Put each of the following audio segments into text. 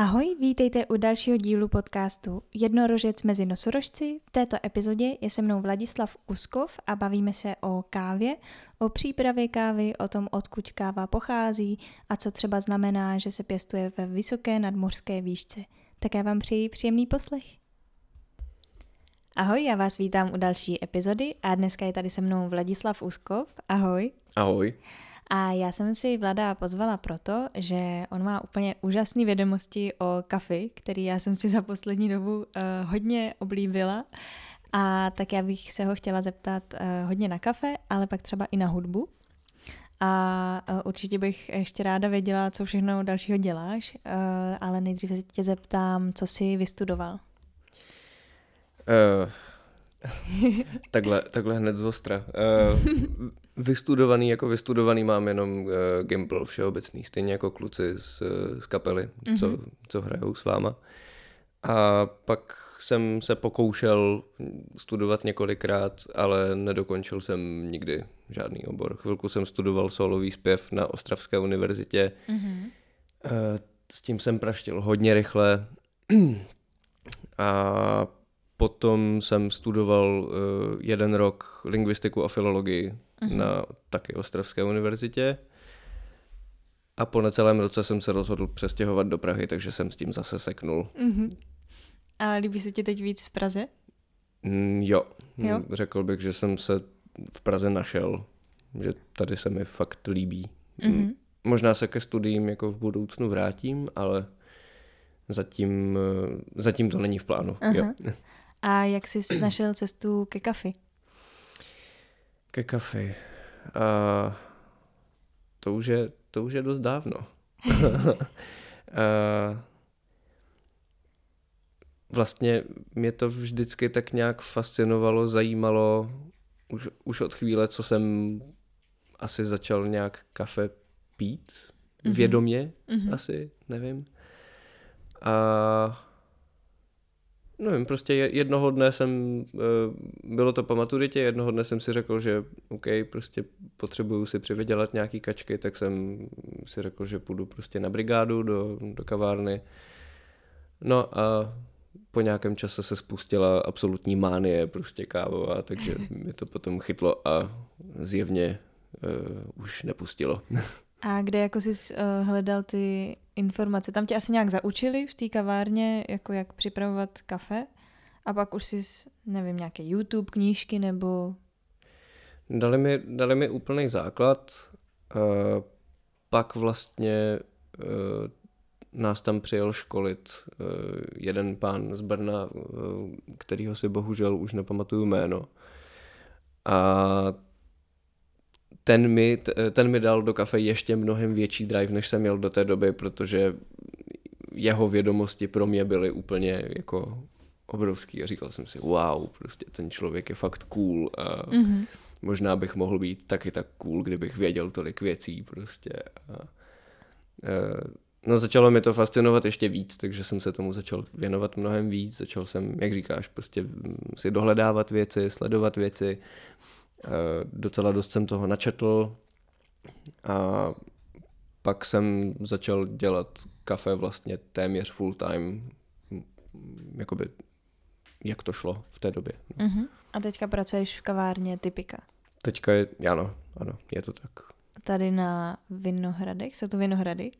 Ahoj, vítejte u dalšího dílu podcastu Jednorožec mezi nosorožci. V této epizodě je se mnou Vladislav Uskov a bavíme se o kávě, o přípravě kávy, o tom, odkud káva pochází a co třeba znamená, že se pěstuje ve vysoké nadmořské výšce. Tak já vám přeji příjemný poslech. Ahoj, já vás vítám u další epizody a dneska je tady se mnou Vladislav Uskov. Ahoj. Ahoj. A já jsem si Vlada pozvala proto, že on má úplně úžasné vědomosti o kafi, který já jsem si za poslední dobu uh, hodně oblíbila. A tak já bych se ho chtěla zeptat uh, hodně na kafe, ale pak třeba i na hudbu. A uh, určitě bych ještě ráda věděla, co všechno dalšího děláš, uh, ale nejdříve se tě zeptám, co jsi vystudoval. Uh, takhle, takhle hned z ostra. Uh, vystudovaný jako vystudovaný mám jenom uh, Gimple všeobecný, stejně jako kluci z, z kapely, mm-hmm. co, co hrajou s váma. A pak jsem se pokoušel studovat několikrát, ale nedokončil jsem nikdy žádný obor. Chvilku jsem studoval solový zpěv na Ostravské univerzitě. Mm-hmm. Uh, s tím jsem praštil hodně rychle. A Potom jsem studoval uh, jeden rok lingvistiku a filologii uh-huh. na taky Ostravské univerzitě. A po necelém roce jsem se rozhodl přestěhovat do Prahy, takže jsem s tím zase seknul. Uh-huh. A líbí se ti teď víc v Praze? Mm, jo. jo, řekl bych, že jsem se v Praze našel, že tady se mi fakt líbí. Uh-huh. Možná se ke studiím jako v budoucnu vrátím, ale zatím, eh, zatím to není v plánu. Uh-huh. Jo. A jak jsi našel cestu ke kafi? Ke kafi? Uh, to, už je, to už je dost dávno. uh, vlastně mě to vždycky tak nějak fascinovalo, zajímalo už, už od chvíle, co jsem asi začal nějak kafe pít, mm-hmm. vědomě mm-hmm. asi, nevím. A nevím, prostě jednoho dne jsem, eh, bylo to po maturitě, jednoho dne jsem si řekl, že OK, prostě potřebuju si přivydělat nějaký kačky, tak jsem si řekl, že půjdu prostě na brigádu do, do kavárny. No a po nějakém čase se spustila absolutní mánie prostě kávová, takže mi to potom chytlo a zjevně uh, už nepustilo. A kde jako jsi uh, hledal ty informace? Tam tě asi nějak zaučili v té kavárně, jako jak připravovat kafe? A pak už jsi, nevím, nějaké YouTube, knížky nebo... Dali mi, dali mi úplný základ. Uh, pak vlastně uh, nás tam přijel školit uh, jeden pán z Brna, uh, kterýho si bohužel už nepamatuju jméno. A ten mi, ten mi dal do kafe ještě mnohem větší drive, než jsem měl do té doby, protože jeho vědomosti pro mě byly úplně jako obrovský a říkal jsem si, wow, prostě ten člověk je fakt cool a mm-hmm. možná bych mohl být taky tak cool, kdybych věděl tolik věcí prostě. A, a, no začalo mi to fascinovat ještě víc, takže jsem se tomu začal věnovat mnohem víc, začal jsem, jak říkáš, prostě si dohledávat věci, sledovat věci, docela dost jsem toho načetl a pak jsem začal dělat kafe vlastně téměř full time, jakoby jak to šlo v té době. No. Uh-huh. A teďka pracuješ v kavárně Typika? Teďka je, ano, ano, je to tak. Tady na Vinohradech, jsou to Vinohrady?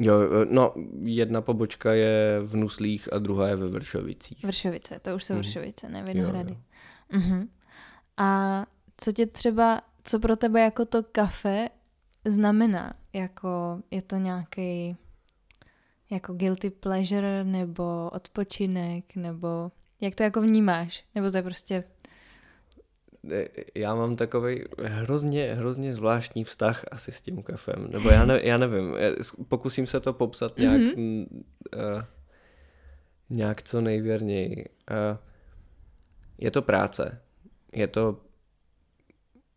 Jo, eh, no, jedna pobočka je v Nuslích a druhá je ve Vršovicích. Vršovice, to už jsou uh-huh. Vršovice, ne Vinohrady. Jo, jo. Uh-huh. A co tě třeba, co pro tebe jako to kafe znamená? Jako je to nějaký jako guilty pleasure nebo odpočinek nebo jak to jako vnímáš? Nebo to je prostě já mám takový hrozně, hrozně zvláštní vztah asi s tím kafem. Nebo já, ne, já nevím, pokusím se to popsat nějak, mm-hmm. uh, nějak co nejvěrněji. Uh, je to práce. Je to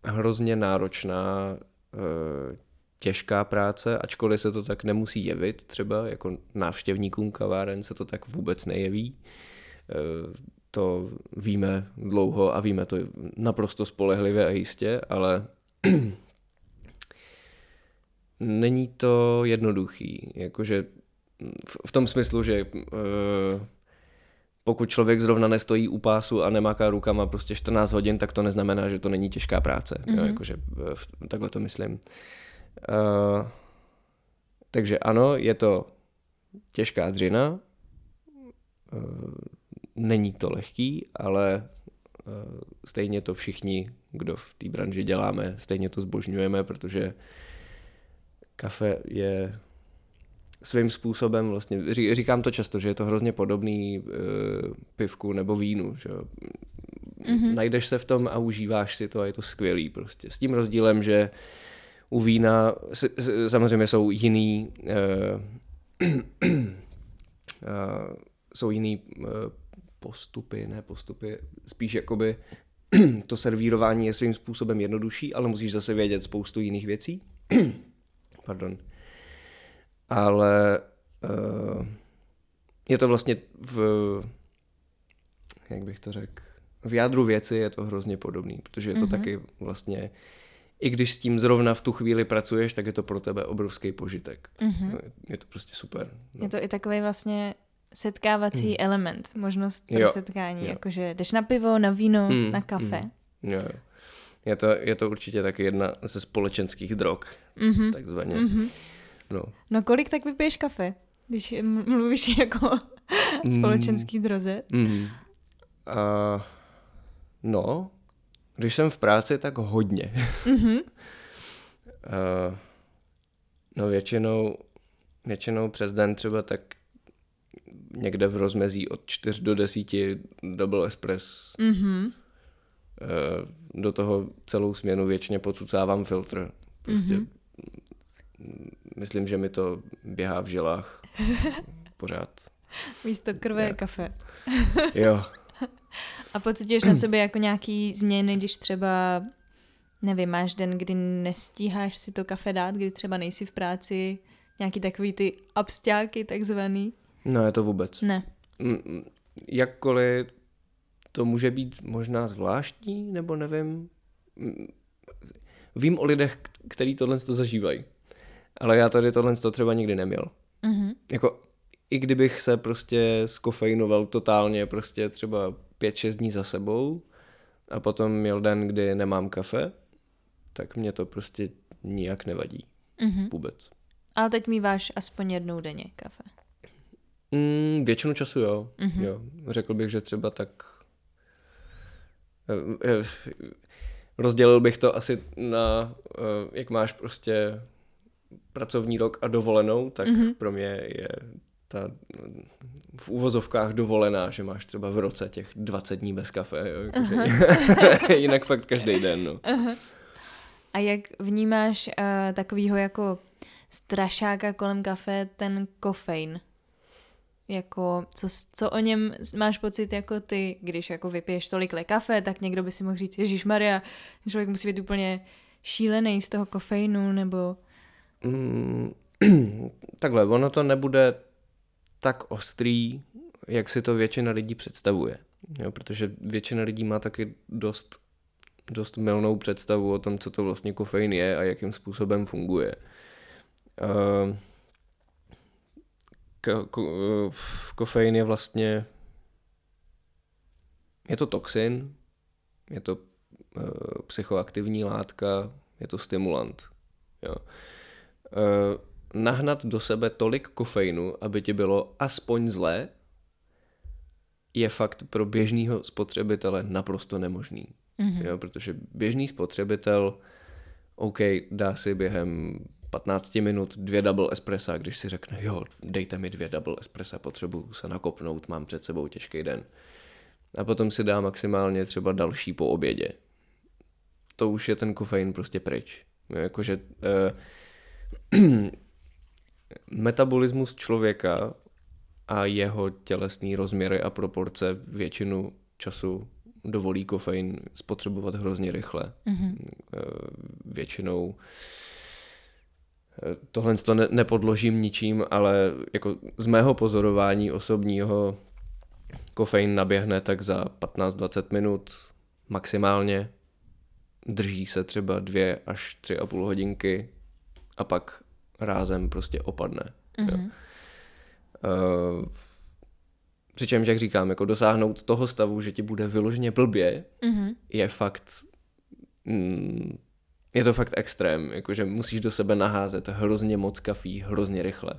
hrozně náročná, eh, těžká práce, ačkoliv se to tak nemusí jevit, třeba jako návštěvníkům kaváren se to tak vůbec nejeví. Eh, to víme dlouho a víme to naprosto spolehlivě a jistě, ale není to jednoduchý. Jakože v tom smyslu, že uh, pokud člověk zrovna nestojí u pásu a nemáká rukama prostě 14 hodin, tak to neznamená, že to není těžká práce. Mm-hmm. Jo, mhm. jakože takhle to myslím. Uh, takže ano, je to těžká dřina, uh, není to lehký, ale uh, stejně to všichni, kdo v té branži děláme, stejně to zbožňujeme, protože kafe je svým způsobem vlastně, říkám to často, že je to hrozně podobný uh, pivku nebo vínu, že mm-hmm. najdeš se v tom a užíváš si to a je to skvělý prostě. S tím rozdílem, že u vína samozřejmě jsou jiný uh, uh, jsou jiný uh, postupy, ne postupy, spíš jakoby to servírování je svým způsobem jednodušší, ale musíš zase vědět spoustu jiných věcí. Pardon ale uh, je to vlastně v, jak bych to řekl, v jádru věci je to hrozně podobný, protože je to mm-hmm. taky vlastně, i když s tím zrovna v tu chvíli pracuješ, tak je to pro tebe obrovský požitek. Mm-hmm. Je to prostě super. No. Je to i takový vlastně setkávací mm. element, možnost pro jo. setkání, jo. jakože jdeš na pivo, na víno, mm. na kafe. Mm. Jo, jo. Je to, je to určitě taky jedna ze společenských drog, mm-hmm. takzvaně. Mm-hmm. No. no kolik tak vypiješ kafe, když mluvíš jako mm. společenský droze? Mm. Uh, no, když jsem v práci, tak hodně. Mm-hmm. uh, no většinou, většinou přes den třeba tak někde v rozmezí od 4 do 10 double espresso. Mm-hmm. Uh, do toho celou směnu většině pocucávám filtr. Prostě mm-hmm myslím, že mi to běhá v žilách pořád. Místo krve je kafe. jo. A pocituješ na sebe jako nějaký změny, když třeba, nevím, máš den, kdy nestíháš si to kafe dát, kdy třeba nejsi v práci, nějaký takový ty absťáky takzvaný? No, je to vůbec. Ne. Jakkoliv to může být možná zvláštní, nebo nevím. Vím o lidech, kteří tohle to zažívají. Ale já tady tohle to třeba nikdy neměl. Mm-hmm. Jako i kdybych se prostě skofeinoval totálně prostě třeba 5-6 dní za sebou a potom měl den, kdy nemám kafe, tak mě to prostě nijak nevadí. Mm-hmm. Vůbec. Ale teď míváš aspoň jednou denně kafe. Mm, většinu času jo. Mm-hmm. jo. Řekl bych, že třeba tak... Eh, eh, rozdělil bych to asi na, eh, jak máš prostě pracovní rok a dovolenou, tak mm-hmm. pro mě je ta v úvozovkách dovolená, že máš třeba v roce těch 20 dní bez kafe. Jo, jakože, jinak fakt každý den. No. Uh-huh. A jak vnímáš uh, takovýho jako strašáka kolem kafe, ten kofein? Jako, co, co o něm máš pocit jako ty, když jako vypiješ tolik kafe, tak někdo by si mohl říct, Ježíš Maria, člověk musí být úplně šílený z toho kofeinu, nebo... Mm, takhle, ono to nebude tak ostrý, jak si to většina lidí představuje. Jo, protože většina lidí má taky dost, dost milnou představu o tom, co to vlastně kofein je a jakým způsobem funguje. Uh, ko, ko, kofein je vlastně je to toxin, je to uh, psychoaktivní látka, je to stimulant. Jo. Eh, nahnat do sebe tolik kofeinu, aby ti bylo aspoň zlé, je fakt pro běžného spotřebitele naprosto nemožný. Mm-hmm. Jo, protože běžný spotřebitel OK, dá si během 15 minut dvě double espressa, když si řekne, jo, dejte mi dvě double espressa, potřebuju se nakopnout, mám před sebou těžký den. A potom si dá maximálně třeba další po obědě. To už je ten kofein prostě pryč. Jo, jakože uh, metabolismus člověka a jeho tělesný rozměry a proporce většinu času dovolí kofein spotřebovat hrozně rychle. Mm-hmm. Většinou eh, tohle to ne, nepodložím ničím, ale jako z mého pozorování osobního kofein naběhne tak za 15-20 minut maximálně. Drží se třeba dvě až tři a půl hodinky a pak rázem prostě opadne. Mm-hmm. Jo. Uh, přičemž, jak říkám, jako dosáhnout toho stavu, že ti bude vyloženě blbě, mm-hmm. je fakt... Mm, je to fakt extrém, jakože musíš do sebe naházet hrozně moc kafí, hrozně rychle.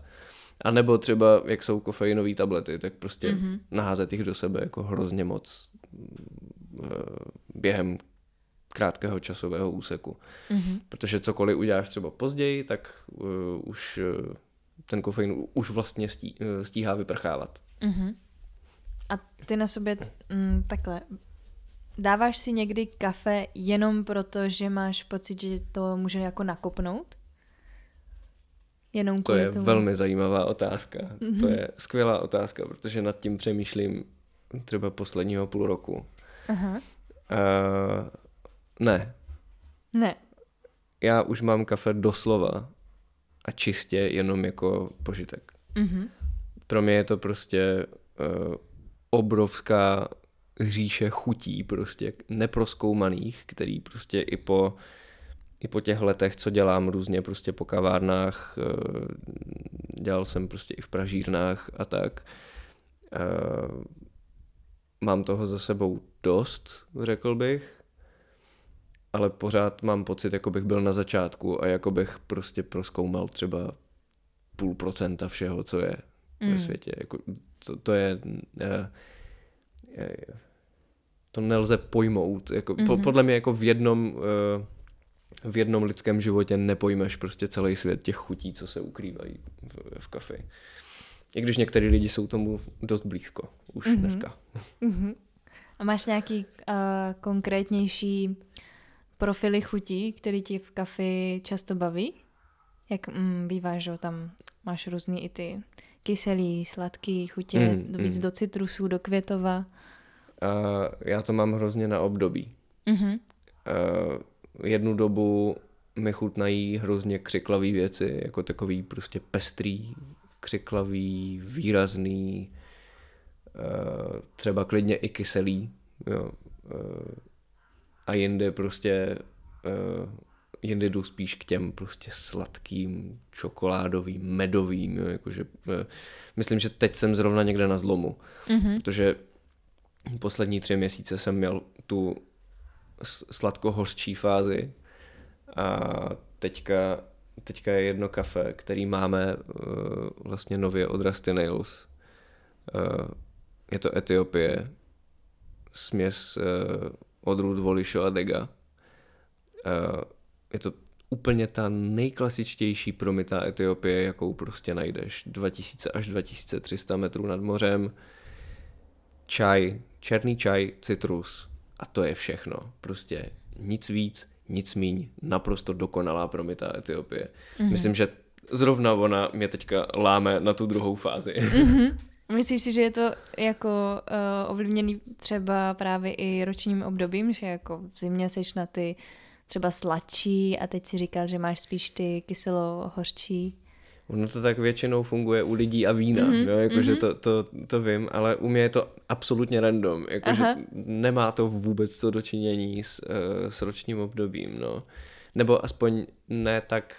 A nebo třeba, jak jsou kofeinové tablety, tak prostě mm-hmm. naházet jich do sebe jako hrozně moc uh, během krátkého časového úseku. Mm-hmm. Protože cokoliv uděláš třeba později, tak uh, už uh, ten kofein už vlastně stí, uh, stíhá vyprchávat. Mm-hmm. A ty na sobě mm, takhle, dáváš si někdy kafe jenom proto, že máš pocit, že to může jako nakopnout? Jenom to je tomu. velmi zajímavá otázka. Mm-hmm. To je skvělá otázka, protože nad tím přemýšlím třeba posledního půl roku. Aha. Uh, ne. Ne. Já už mám kafe doslova a čistě jenom jako požitek. Mm-hmm. Pro mě je to prostě uh, obrovská hříše chutí prostě neproskoumaných, který prostě i po i po těch letech, co dělám různě prostě po kavárnách, uh, dělal jsem prostě i v pražírnách a tak. Uh, mám toho za sebou dost, řekl bych ale pořád mám pocit, jako bych byl na začátku a jako bych prostě proskoumal třeba půl procenta všeho, co je mm. ve světě. Jako, to, to je, je. To nelze pojmout. Jako, mm-hmm. Podle mě jako v jednom eh, v jednom lidském životě nepojmeš prostě celý svět těch chutí, co se ukrývají v, v kafi. I když některý lidi jsou tomu dost blízko už mm-hmm. dneska. Mm-hmm. A máš nějaký uh, konkrétnější profily chutí, který ti v kafi často baví? Jak mm, bývá, že tam máš různý i ty kyselý, sladký chutě, mm, víc mm. do citrusů, do květova? Uh, já to mám hrozně na období. Mm-hmm. Uh, jednu dobu mi chutnají hrozně křiklavý věci, jako takový prostě pestrý, křiklavý, výrazný, uh, třeba klidně i kyselý. Jo. Uh, a jinde prostě uh, jinde jdu spíš k těm prostě sladkým, čokoládovým, medovým, jo, jakože uh, myslím, že teď jsem zrovna někde na zlomu, mm-hmm. protože poslední tři měsíce jsem měl tu sladko-hořčí fázi a teďka, teďka je jedno kafe, který máme uh, vlastně nově od Rusty Nails. Uh, je to Etiopie, směs uh, odrůd Volišo a Dega. Uh, je to úplně ta nejklasičtější promitá Etiopie, jakou prostě najdeš. 2000 až 2300 metrů nad mořem, čaj, černý čaj, citrus a to je všechno. Prostě nic víc, nic míň, naprosto dokonalá promitá Etiopie. Mm-hmm. Myslím, že zrovna ona mě teďka láme na tu druhou fázi. Mm-hmm. Myslíš si, že je to jako uh, ovlivněný třeba právě i ročním obdobím, že jako v zimě seš na ty třeba sladší a teď si říkal, že máš spíš ty kyselo-hořčí? Ono to tak většinou funguje u lidí a vína, mm-hmm, jo, jakože mm-hmm. to, to, to vím, ale u mě je to absolutně random, jakože nemá to vůbec to dočinění s, uh, s ročním obdobím, no. Nebo aspoň ne tak,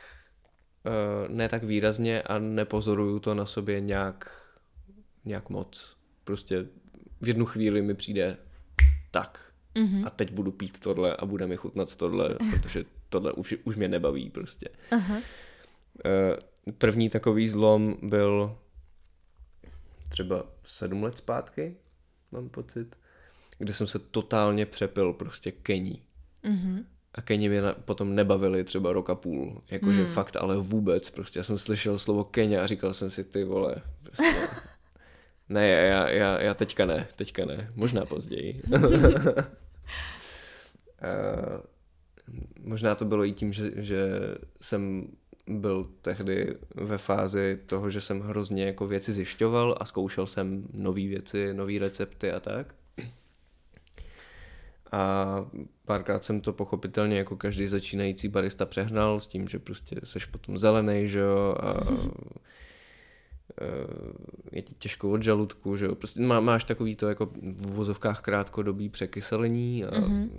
uh, ne tak výrazně a nepozoruju to na sobě nějak nějak moc. Prostě v jednu chvíli mi přijde tak mm-hmm. a teď budu pít tohle a bude mi chutnat tohle, protože tohle už, už mě nebaví prostě. Uh-huh. První takový zlom byl třeba sedm let zpátky, mám pocit, kde jsem se totálně přepil prostě Kení. Mm-hmm. A Keni mě potom nebavili třeba rok a půl. Jakože mm. fakt ale vůbec. Prostě já jsem slyšel slovo Kenya a říkal jsem si ty vole. Prostě Ne, já, já, já teďka ne, teďka ne, možná později. uh, možná to bylo i tím, že, že jsem byl tehdy ve fázi toho, že jsem hrozně jako věci zjišťoval a zkoušel jsem nové věci, nové recepty a tak. A párkrát jsem to pochopitelně jako každý začínající barista přehnal s tím, že prostě seš potom zelený, že jo, a je ti těžko od žaludku, že jo, prostě má, máš takový to jako v vozovkách krátkodobý překyselení a mm-hmm.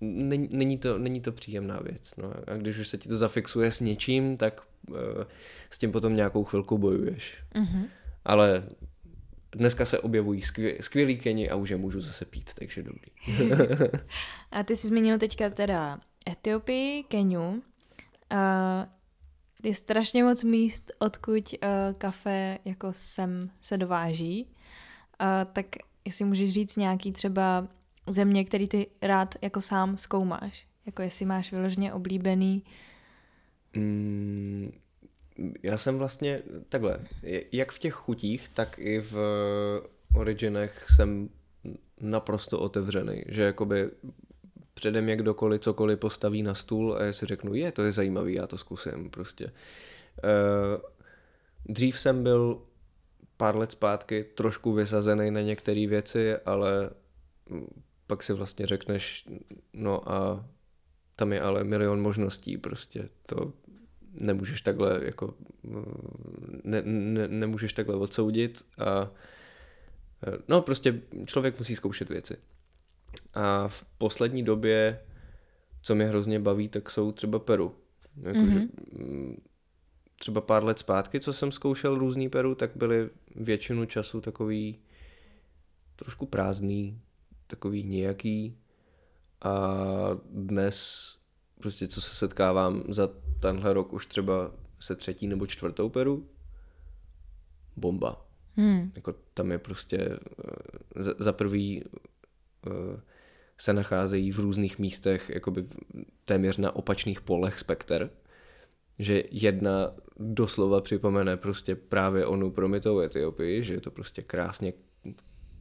není, není, to, není to příjemná věc, no a když už se ti to zafixuje s něčím, tak uh, s tím potom nějakou chvilku bojuješ. Mm-hmm. Ale dneska se objevují skvěl, skvělý keni a už je můžu zase pít, takže dobrý. a ty jsi zmínil teďka teda Etiopii, Keniu. Uh, je strašně moc míst, odkud uh, kafe jako sem se dováží. Uh, tak jestli můžeš říct nějaký třeba země, který ty rád jako sám zkoumáš. Jako jestli máš vyloženě oblíbený. Mm, já jsem vlastně takhle, jak v těch chutích, tak i v originech jsem naprosto otevřený, že jakoby přede mě kdokoliv cokoliv postaví na stůl a já si řeknu, je, to je zajímavý, já to zkusím prostě. Uh, dřív jsem byl pár let zpátky trošku vysazený na některé věci, ale pak si vlastně řekneš, no a tam je ale milion možností prostě, to nemůžeš takhle jako ne, ne, nemůžeš takhle odsoudit a no prostě člověk musí zkoušet věci. A v poslední době, co mě hrozně baví, tak jsou třeba Peru. Jako, mm-hmm. že, třeba pár let zpátky, co jsem zkoušel různý Peru, tak byly většinu času takový trošku prázdný, takový nějaký a dnes prostě co se setkávám za tenhle rok už třeba se třetí nebo čtvrtou Peru, bomba. Hmm. Jako tam je prostě eh, za, za prvý se nacházejí v různých místech jakoby téměř na opačných polech spekter, že jedna doslova připomene prostě právě onu promitou Etiopii, že je to prostě krásně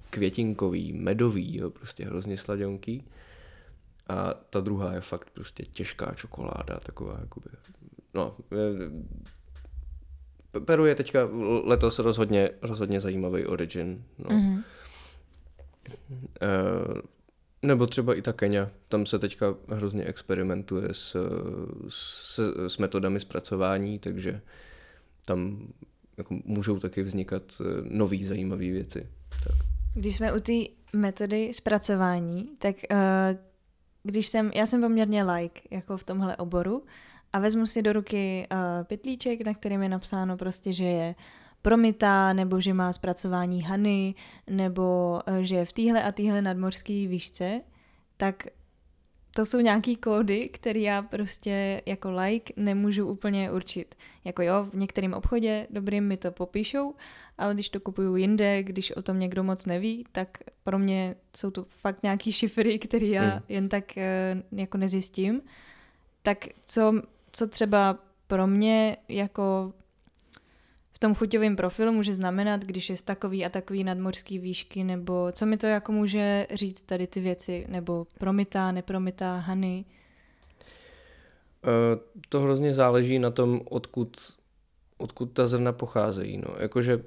květinkový, medový, jo, prostě hrozně sladěnký. A ta druhá je fakt prostě těžká čokoláda, taková jakoby, no, Peru je teďka letos rozhodně, rozhodně zajímavý origin. No. Mm-hmm. Uh, nebo třeba i ta Kenia, tam se teďka hrozně experimentuje s, s, s metodami zpracování, takže tam jako můžou taky vznikat eh, nové zajímavé věci. Tak. Když jsme u té metody zpracování, tak uh, když jsem, já jsem poměrně like jako v tomhle oboru a vezmu si do ruky uh, pytlíček, na kterým je napsáno prostě, že je promita, nebo že má zpracování hany, nebo uh, že je v téhle a téhle nadmorské výšce, tak to jsou nějaký kódy, které já prostě jako like nemůžu úplně určit. Jako jo, v některém obchodě dobrým mi to popíšou, ale když to kupuju jinde, když o tom někdo moc neví, tak pro mě jsou to fakt nějaký šifry, které já hmm. jen tak uh, jako nezjistím. Tak co, co třeba pro mě jako tom chuťovém profilu může znamenat, když je z takový a takový nadmorský výšky, nebo co mi to jako může říct tady ty věci, nebo promitá, nepromitá, hany? Uh, to hrozně záleží na tom, odkud, odkud ta zrna pocházejí. No. Jakože uh,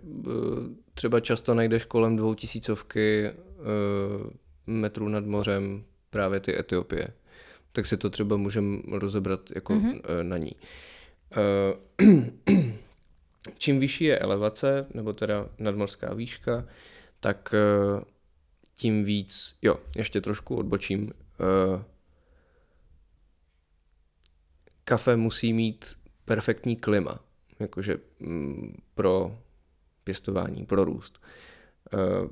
třeba často najdeš kolem dvoutisícovky uh, metrů nad mořem právě ty Etiopie. Tak si to třeba můžeme rozebrat jako mm-hmm. na ní. Čím vyšší je elevace, nebo teda nadmorská výška, tak eh, tím víc, jo, ještě trošku odbočím, eh, kafe musí mít perfektní klima, jakože mm, pro pěstování, pro růst. Eh,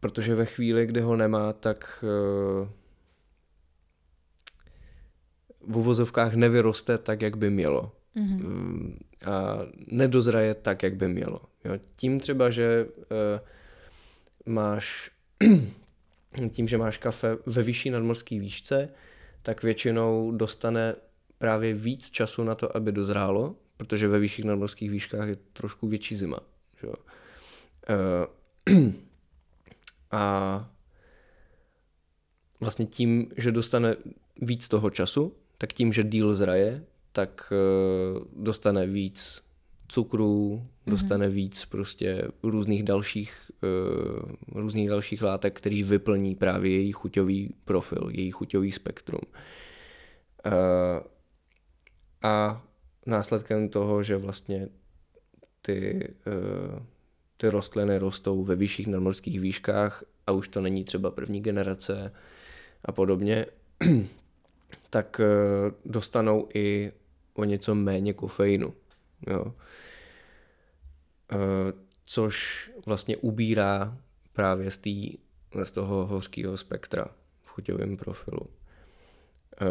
protože ve chvíli, kdy ho nemá, tak v uvozovkách nevyroste tak, jak by mělo. Mm-hmm. A nedozraje tak, jak by mělo. Jo? Tím třeba, že uh, máš tím, že máš kafe ve vyšší nadmorské výšce, tak většinou dostane právě víc času na to, aby dozrálo, protože ve vyšších nadmorských výškách je trošku větší zima. Že? Uh, a vlastně tím, že dostane víc toho času, tak tím, že díl zraje, tak uh, dostane víc cukru, mhm. dostane mm-hmm. víc prostě různých dalších, uh, různých dalších látek, který vyplní právě její chuťový profil, její chuťový spektrum. Uh, a následkem toho, že vlastně ty, ty rostliny rostou ve vyšších nadmorských výškách a už to není třeba první generace a podobně, tak dostanou i o něco méně kofeinu. Jo. což vlastně ubírá právě z, tý, z toho hořkého spektra v chuťovém profilu. Eh,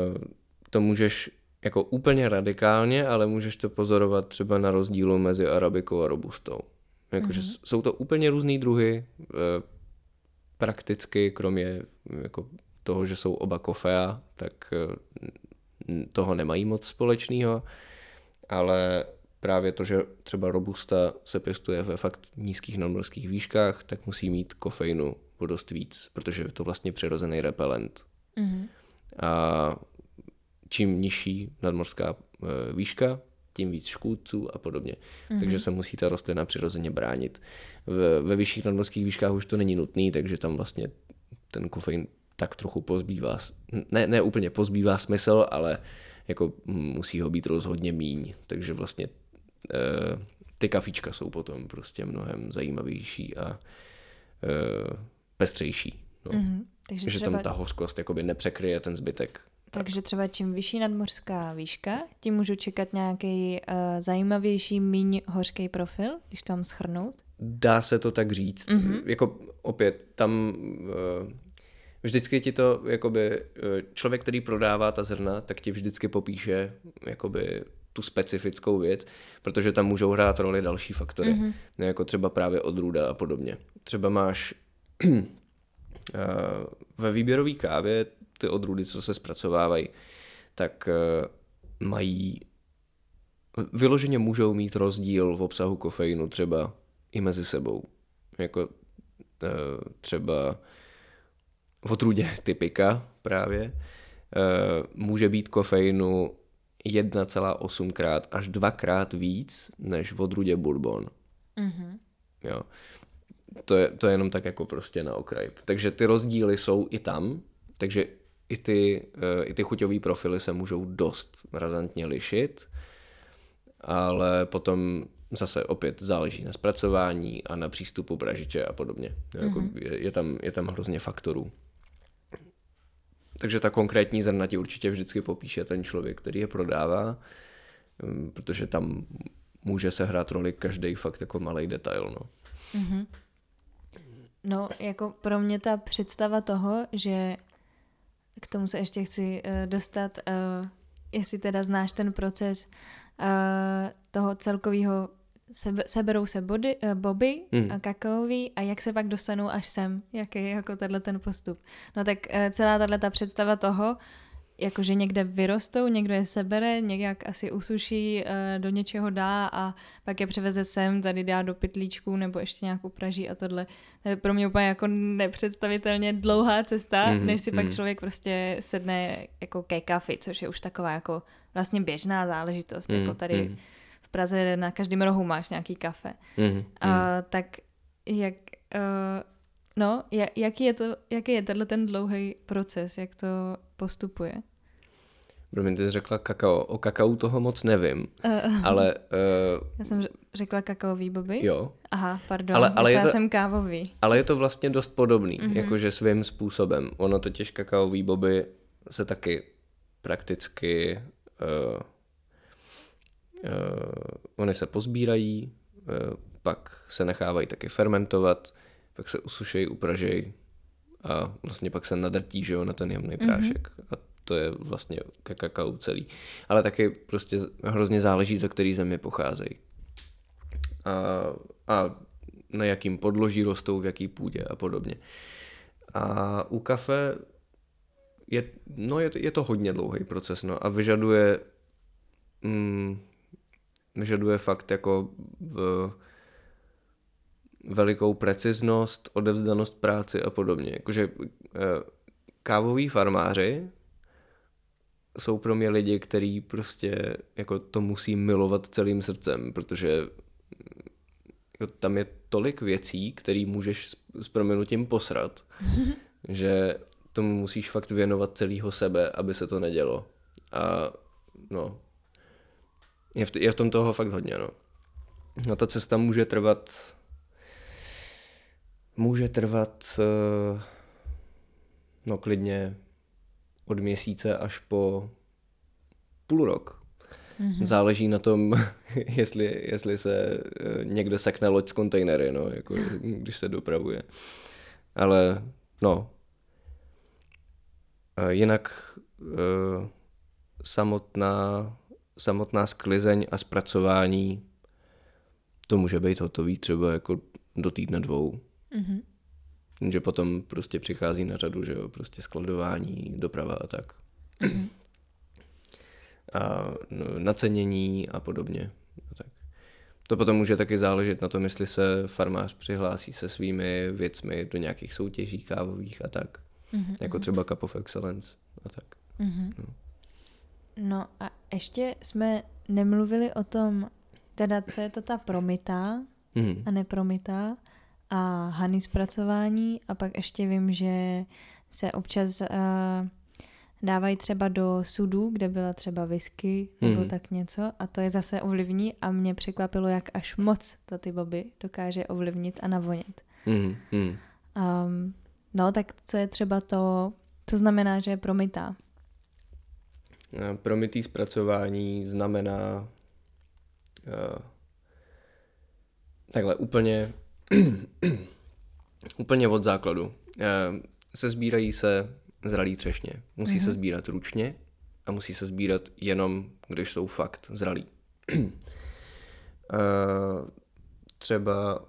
to můžeš jako úplně radikálně, ale můžeš to pozorovat třeba na rozdílu mezi arabikou a robustou. Jakože mm-hmm. jsou to úplně různé druhy, eh, prakticky, kromě jako toho, že jsou oba kofea, tak toho nemají moc společného, ale právě to, že třeba robusta se pěstuje ve fakt nízkých nadmorských výškách, tak musí mít kofeinu o dost víc, protože je to vlastně přirozený repelent. Mm-hmm. A čím nižší nadmorská e, výška, tím víc škůdců a podobně. Mm-hmm. Takže se musí ta rostlina přirozeně bránit. Ve, ve vyšších nadmorských výškách už to není nutný, takže tam vlastně ten kofein tak trochu pozbývá, ne, ne úplně pozbývá smysl, ale jako musí ho být rozhodně míň, takže vlastně e, ty kafíčka jsou potom prostě mnohem zajímavější a e, pestřejší. No. Mm-hmm. Takže že třeba... tam ta hořkost jakoby nepřekryje ten zbytek. Takže třeba čím vyšší nadmořská výška, tím můžu čekat nějaký uh, zajímavější, míň hořký profil, když tam schrnout? Dá se to tak říct. Mm-hmm. Jako opět, tam uh, vždycky ti to, jakoby, eh, člověk, který prodává ta zrna, tak ti vždycky popíše, jakoby, tu specifickou věc, protože tam můžou hrát roli další faktory, mm-hmm. jako třeba právě odrůda a podobně. Třeba máš eh, ve výběrové kávě ty odrůdy, co se zpracovávají, tak eh, mají vyloženě můžou mít rozdíl v obsahu kofeinu třeba i mezi sebou. Jako třeba v odrůdě typika právě, eh, může být kofeinu 1,8 krát až dvakrát víc než v odrůdě bourbon. Mm-hmm. Jo. To je, to je jenom tak jako prostě na okraj. Takže ty rozdíly jsou i tam, takže i ty, eh, i ty chuťové profily se můžou dost razantně lišit, ale potom zase opět záleží na zpracování a na přístupu bražiče a podobně. Mm-hmm. Jako je, je, tam, je tam hrozně faktorů. Takže ta konkrétní zrna ti určitě vždycky popíše ten člověk, který je prodává, mm, protože tam může se hrát roli každý fakt jako malý detail. No. Mm-hmm. no, jako pro mě ta představa toho, že k tomu se ještě chci uh, dostat, uh, jestli teda znáš ten proces uh, toho celkového sebe, seberou se body, uh, boby hmm. a kakaový a jak se pak dostanou až sem, jaký je jako tenhle ten postup. No tak uh, celá tahle ta představa toho, jakože někde vyrostou, někdo je sebere, nějak asi usuší, uh, do něčeho dá a pak je převeze sem, tady dá do pytlíčku nebo ještě nějak upraží a tohle. To je pro mě úplně jako nepředstavitelně dlouhá cesta, mm, než si mm. pak mhm. člověk prostě sedne jako ke kafi, což je už taková jako vlastně běžná záležitost, mm, jako tady mm Praze na každém rohu máš nějaký kafe. Mm-hmm. Uh, tak jak, uh, no, jak, jaký je to, jaký je tenhle ten dlouhý proces, jak to postupuje? Promiň, ty jsi řekla kakao. O kakao toho moc nevím, uh, ale... Uh, já jsem řekla kakaový boby? Jo. Aha, pardon, ale, ale já to, jsem kávový. Ale je to vlastně dost podobný, uh-huh. jakože svým způsobem. Ono totiž kakaový boby se taky prakticky uh, Uh, oni se pozbírají, uh, pak se nechávají taky fermentovat, pak se usušejí, upražejí a vlastně pak se nadrtí že jo, na ten jemný mhm. prášek. Mm-hmm. A to je vlastně kakao celý. Ale taky prostě hrozně záleží, za který země pocházejí. A, a na jakým podloží rostou, v jaký půdě a podobně. A u kafe je, no je, je to hodně dlouhý proces no, a vyžaduje mm, vyžaduje fakt jako v velikou preciznost, odevzdanost práci a podobně. Jakože eh, kávoví farmáři jsou pro mě lidi, kteří prostě jako to musí milovat celým srdcem, protože jako tam je tolik věcí, které můžeš s proměnutím posrat, že tomu musíš fakt věnovat celého sebe, aby se to nedělo. A no, je v, je v tom toho fakt hodně, no. No ta cesta může trvat může trvat eh, no klidně od měsíce až po půl rok. Mm-hmm. Záleží na tom, jestli, jestli se eh, někde sekne loď z kontejnery, no, jako, když se dopravuje. Ale no, jinak uh, samotná, samotná sklizeň a zpracování to může být hotový třeba jako do týdne dvou. Mm-hmm. Že potom prostě přichází na řadu, že jo, prostě skladování, doprava a tak. Mm-hmm. A no, nacenění a podobně. A tak. To potom může taky záležet na tom, jestli se farmář přihlásí se svými věcmi do nějakých soutěží kávových a tak. Mm-hmm. Jako třeba Cup of Excellence a tak. Mm-hmm. No. No a ještě jsme nemluvili o tom, teda co je to ta promitá mm-hmm. a nepromitá a hany zpracování a pak ještě vím, že se občas uh, dávají třeba do sudů, kde byla třeba whisky nebo hmm. tak něco a to je zase ovlivní a mě překvapilo, jak až moc to ty boby dokáže ovlivnit a navonit. Hmm. Hmm. Um, no tak co je třeba to, co znamená, že je promitá? Promitý zpracování znamená uh, takhle úplně úplně od základu. Uh, se sbírají se zralý třešně. Musí mm-hmm. se mhm. sbírat ručně a musí se sbírat jenom, když jsou fakt zralí. uh, třeba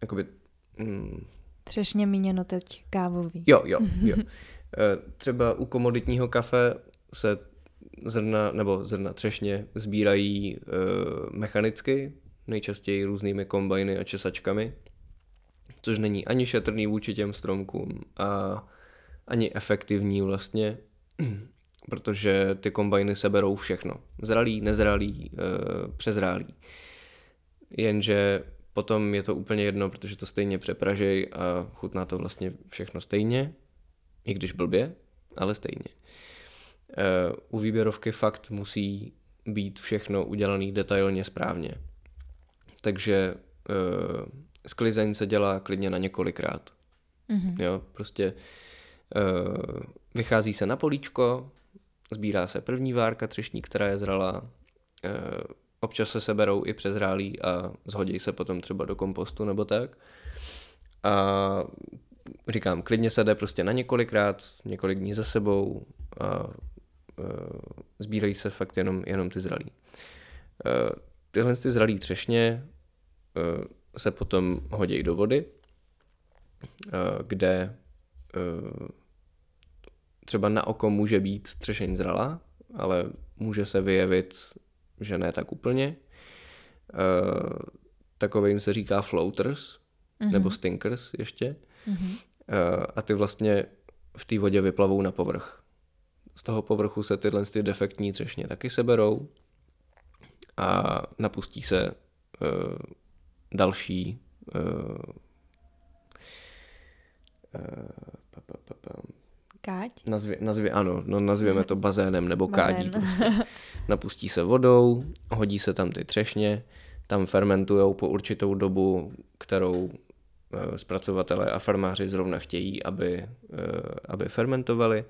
jakoby... Mm, Třešně míněno teď kávový. Jo, jo, jo. Uh, třeba u komoditního kafe se zrna, nebo zrna třešně sbírají uh, mechanicky, nejčastěji různými kombajny a česačkami, což není ani šetrný vůči těm stromkům a ani efektivní vlastně, protože ty kombajny seberou všechno. Zralý, nezralý, e, přezrálý. Jenže potom je to úplně jedno, protože to stejně přepražej a chutná to vlastně všechno stejně, i když blbě, ale stejně. E, u výběrovky fakt musí být všechno udělané detailně správně. Takže e, sklizeň se dělá klidně na několikrát. Mm-hmm. Jo, prostě Eh, vychází se na políčko, sbírá se první várka třešní, která je zralá, eh, občas se seberou i přezrálí a zhodí se potom třeba do kompostu nebo tak. A říkám, klidně se jde prostě na několikrát, několik dní za sebou a eh, sbírají se fakt jenom, jenom ty zralí. Tyhle ty zralí třešně se potom hodí do vody, kde třeba na oko může být třešeň zralá, ale může se vyjevit, že ne tak úplně. Takovým se říká floaters, uh-huh. nebo stinkers ještě. Uh, a ty vlastně v té vodě vyplavou na povrch. Z toho povrchu se tyhle ty defektní třešně taky seberou a napustí se uh, další uh, uh, Káť? Nazvě, nazvě, ano, no, nazvěme to bazénem nebo Bazén. kádí. Prostě. Napustí se vodou, hodí se tam ty třešně, tam fermentujou po určitou dobu, kterou zpracovatelé a farmáři zrovna chtějí, aby, aby fermentovali.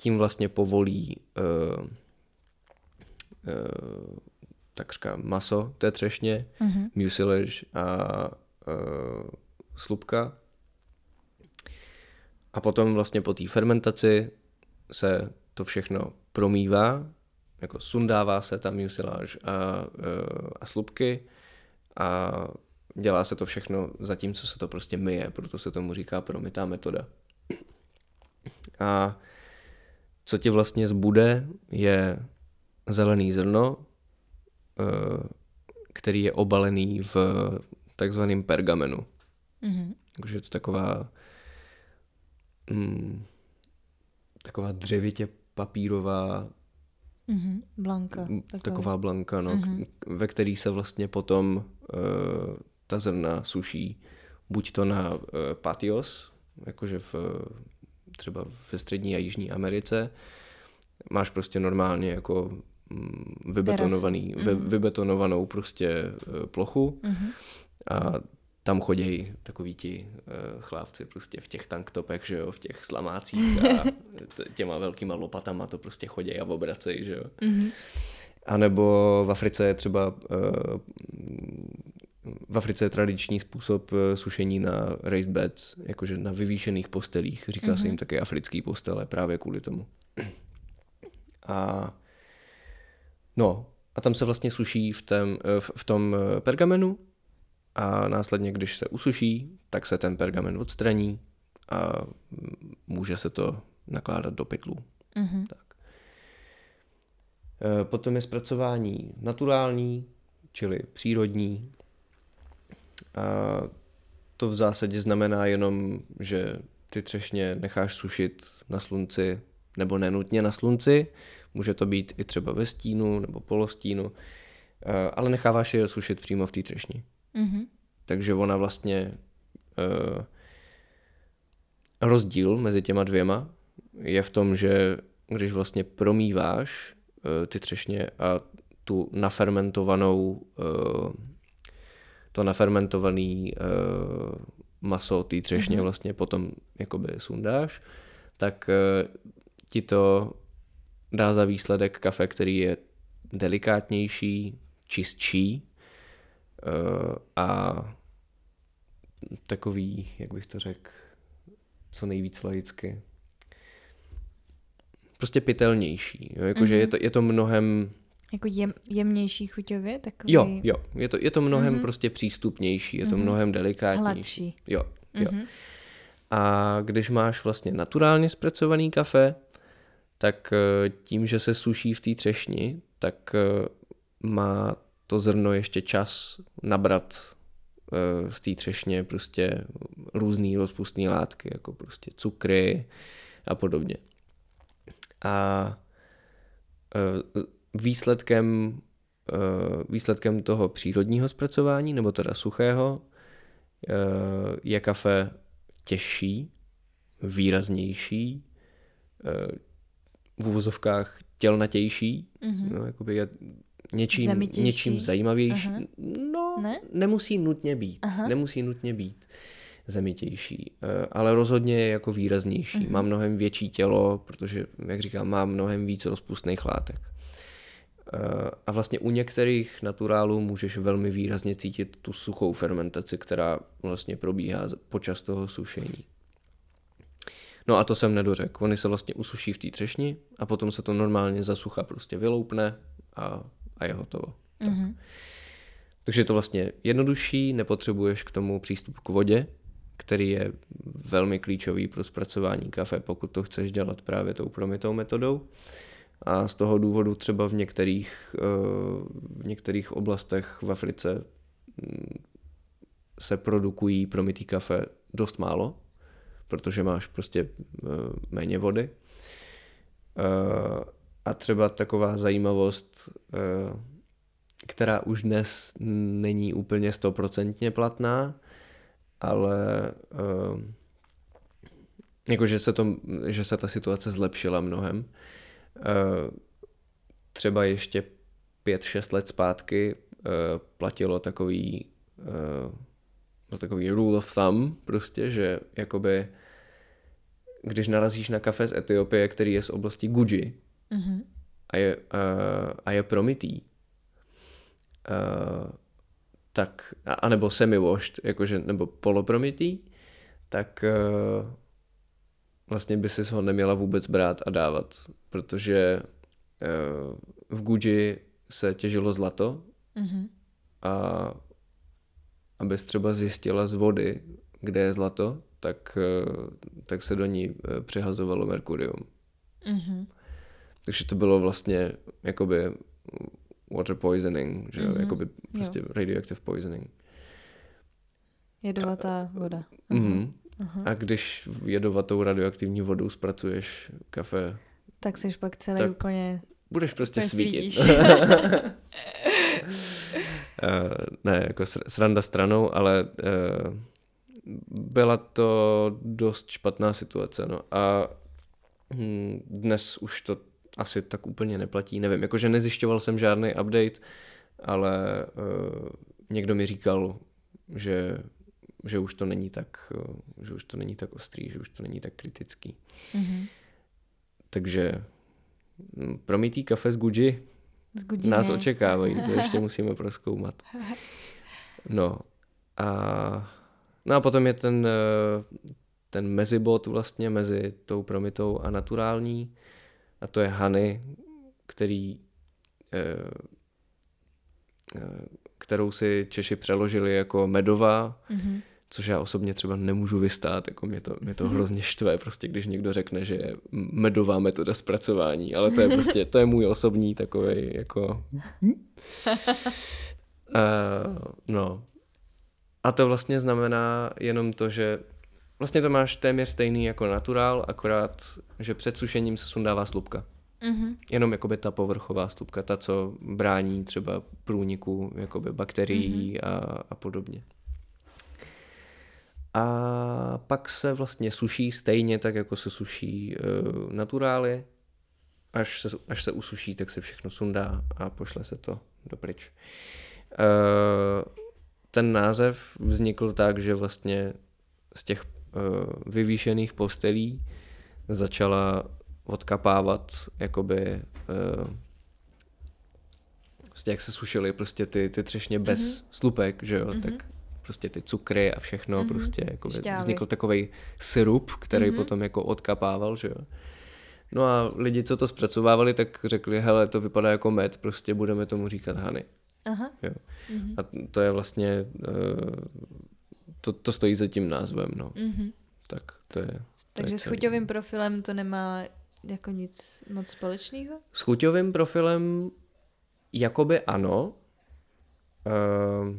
Tím vlastně povolí e, e, takřka maso té třešně, mm-hmm. mucilage a e, slupka a potom vlastně po té fermentaci se to všechno promývá, jako sundává se tam mucilage a, eh, a slupky a dělá se to všechno zatímco se to prostě myje, proto se tomu říká promytá metoda. A co ti vlastně zbude, je zelený zrno, eh, který je obalený v takzvaném pergamenu. Mm-hmm. Takže je to taková mm, taková dřevitě papírová mm-hmm, blanka. Taková. taková blanka, no, mm-hmm. ve který se vlastně potom uh, ta zrna suší buď to na uh, patios, jakože v, třeba ve střední a jižní Americe, máš prostě normálně jako mm, vybetonovaný, vy, mm-hmm. vybetonovanou prostě uh, plochu mm-hmm. a tam chodí takový ti uh, chlávci prostě v těch tanktopech, že jo, v těch slamácích a těma velkýma lopatama to prostě chodí a obracej, že jo. Mm-hmm. A nebo v Africe je třeba uh, v Africe je tradiční způsob eh, sušení na raised beds, jakože na vyvýšených postelích. Říká mm-hmm. se jim mhm. také africký postele právě kvůli tomu. A no, a tam se vlastně suší v, tém, eh, v, v tom eh, pergamenu a následně, když se usuší, tak se ten pergamen odstraní a může se to nakládat do pytlů. Mm-hmm. Tak. Potom je zpracování naturální, čili přírodní, a to v zásadě znamená jenom, že ty třešně necháš sušit na slunci, nebo nenutně na slunci, může to být i třeba ve stínu nebo polostínu, ale necháváš je sušit přímo v té třešni. Mm-hmm. Takže ona vlastně uh, rozdíl mezi těma dvěma je v tom, že když vlastně promýváš uh, ty třešně a tu nafermentovanou uh, to nafermentovaný uh, maso té třešně mm-hmm. vlastně potom jakoby sundáš, tak uh, ti to dá za výsledek kafe, který je delikátnější, čistší uh, a takový, jak bych to řekl, co nejvíc laicky. Prostě pitelnější. Jakože mm-hmm. je, to, je to mnohem jako jem, jemnější chuťově? Takový... Jo, jo. Je to, je to mnohem mm-hmm. prostě přístupnější, je to mm-hmm. mnohem delikátnější. Hladší. Jo, jo. Mm-hmm. A když máš vlastně naturálně zpracovaný kafe, tak eh, tím, že se suší v té třešni, tak eh, má to zrno ještě čas nabrat eh, z té třešně prostě různé rozpustné látky, jako prostě cukry a podobně. A výsledkem, eh, výsledkem toho přírodního zpracování, nebo teda suchého, eh, je kafe těžší, výraznější, eh, v úvozovkách tělnatější, mm-hmm. no, jakoby je něčím, něčím zajímavější. Aha. No, ne? nemusí nutně být. Aha. Nemusí nutně být zemitější, ale rozhodně je jako výraznější. Mm-hmm. Má mnohem větší tělo, protože, jak říkám, má mnohem víc rozpustných látek. Eh, a vlastně u některých naturálů můžeš velmi výrazně cítit tu suchou fermentaci, která vlastně probíhá počas toho sušení. No a to jsem nedořekl. Oni se vlastně usuší v té třešni a potom se to normálně za sucha prostě vyloupne a, a je hotovo. Mm-hmm. Tak. Mhm. Takže je to vlastně jednodušší, nepotřebuješ k tomu přístup k vodě, který je velmi klíčový pro zpracování kafe, pokud to chceš dělat právě tou promitou metodou. A z toho důvodu třeba v některých, eh, v některých oblastech v Africe mm, se produkují promitý kafe dost málo, protože máš prostě eh, méně vody. Eh, a třeba taková zajímavost, která už dnes není úplně stoprocentně platná, ale jakože se, to, že se ta situace zlepšila mnohem, třeba ještě pět, šest let zpátky eh, platilo takový, uh, takový rule of thumb prostě, že jakoby když narazíš na kafe z Etiopie, který je z oblasti Guji mm-hmm. a, je, a je promitý, tak, anebo semi-washed, jakože, nebo polopromitý, tak vlastně by si ho neměla vůbec brát a dávat, protože uh, v Guji se těžilo zlato mm-hmm. a abys třeba zjistila z vody, kde je zlato, tak, uh, tak se do ní uh, přehazovalo merkurium. Mm-hmm. Takže to bylo vlastně jakoby water poisoning, že mm-hmm. jakoby prostě jo. radioactive poisoning. Jedovatá voda. Mm-hmm. Aha. A když jedovatou radioaktivní vodou zpracuješ kafe, tak jsi pak celý tak úplně... Budeš prostě svítit. Eh, ne, jako sranda stranou, ale uh, byla to dost špatná situace. No. A hm, dnes už to asi tak úplně neplatí. Nevím, jakože nezjišťoval jsem žádný update, ale uh, někdo mi říkal, že že už to není tak, eh, že už to není tak ostrý, že už to není tak kritický. Mm-hmm. Takže hm, promítý kafe z Guji nás očekávají, to ještě musíme proskoumat. No a, no a potom je ten, eh, ten mezibot vlastně mezi tou promitou a naturální a to je Hany, který eh, kterou si Češi přeložili jako medová, mm-hmm. což já osobně třeba nemůžu vystát, jako mě to, mě to hrozně štve, prostě když někdo řekne, že je medová metoda zpracování, ale to je prostě, to je můj osobní takový jako... uh, no. A to vlastně znamená jenom to, že vlastně to máš téměř stejný jako naturál, akorát, že před sušením se sundává slupka. Mm-hmm. Jenom jakoby ta povrchová slupka, ta, co brání třeba průniku jakoby bakterií mm-hmm. a, a podobně. A pak se vlastně suší stejně tak, jako se suší uh, naturály. Až se, až se usuší, tak se všechno sundá a pošle se to do pryč. Uh, ten název vznikl tak, že vlastně z těch uh, vyvýšených postelí začala odkapávat, jakoby, uh, prostě jak se sušily prostě ty, ty třešně bez mm-hmm. slupek, že jo, mm-hmm. tak prostě ty cukry a všechno, mm-hmm. prostě jako vznikl takový syrup, který mm-hmm. potom jako odkapával, že jo. No a lidi, co to zpracovávali, tak řekli, hele, to vypadá jako med, prostě budeme tomu říkat hany. Aha. Jo. Mm-hmm. A to je vlastně, uh, to, to stojí za tím názvem, no. Mm-hmm. Tak to je. To Takže je s chuťovým profilem to nemá jako nic moc společného? S chuťovým profilem jakoby ano. Uh,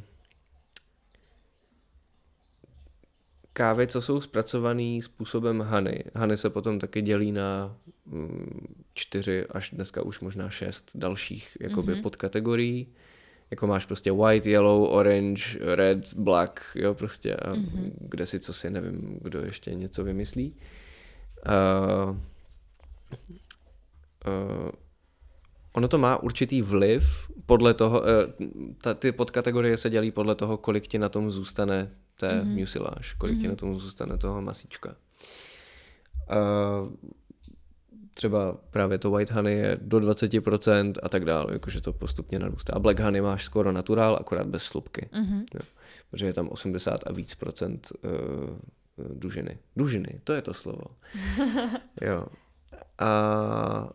kávy, co jsou zpracované způsobem Hany. Hany se potom taky dělí na mm, čtyři až dneska už možná šest dalších jakoby mm-hmm. podkategorií. Jako máš prostě white, yellow, orange, red, black, jo prostě a mm-hmm. kde si co si, nevím, kdo ještě něco vymyslí. Uh, uh, ono to má určitý vliv podle toho, uh, ta, ty podkategorie se dělí podle toho, kolik ti na tom zůstane té mm-hmm. mucilage, kolik mm-hmm. ti na tom zůstane toho masíčka. Uh, třeba právě to white honey je do 20% a tak dále, jakože to postupně narůstá. A black honey máš skoro naturál, akorát bez slupky. Mm-hmm. Jo, protože je tam 80 a víc procent uh, dužiny. Dužiny, to je to slovo. jo. A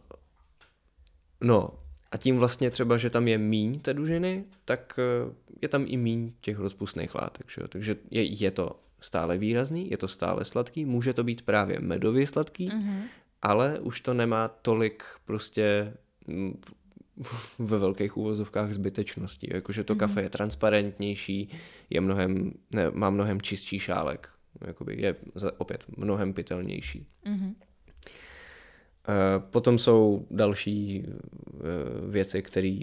no, a tím vlastně třeba, že tam je míň té dužiny, tak eh, je tam i míň těch rozpustných látek. Že? Takže je, je to stále výrazný, je to stále sladký, může to být právě medově sladký, mm-hmm. ale už to nemá tolik prostě mm, ve velkých úvozovkách zbytečností. Jakože to mm-hmm. kafe je transparentnější, je mnohem, ne, má mnohem čistší šálek. Jakoby je opět mnohem pitelnější. Mm-hmm. Potom jsou další eh, věci, které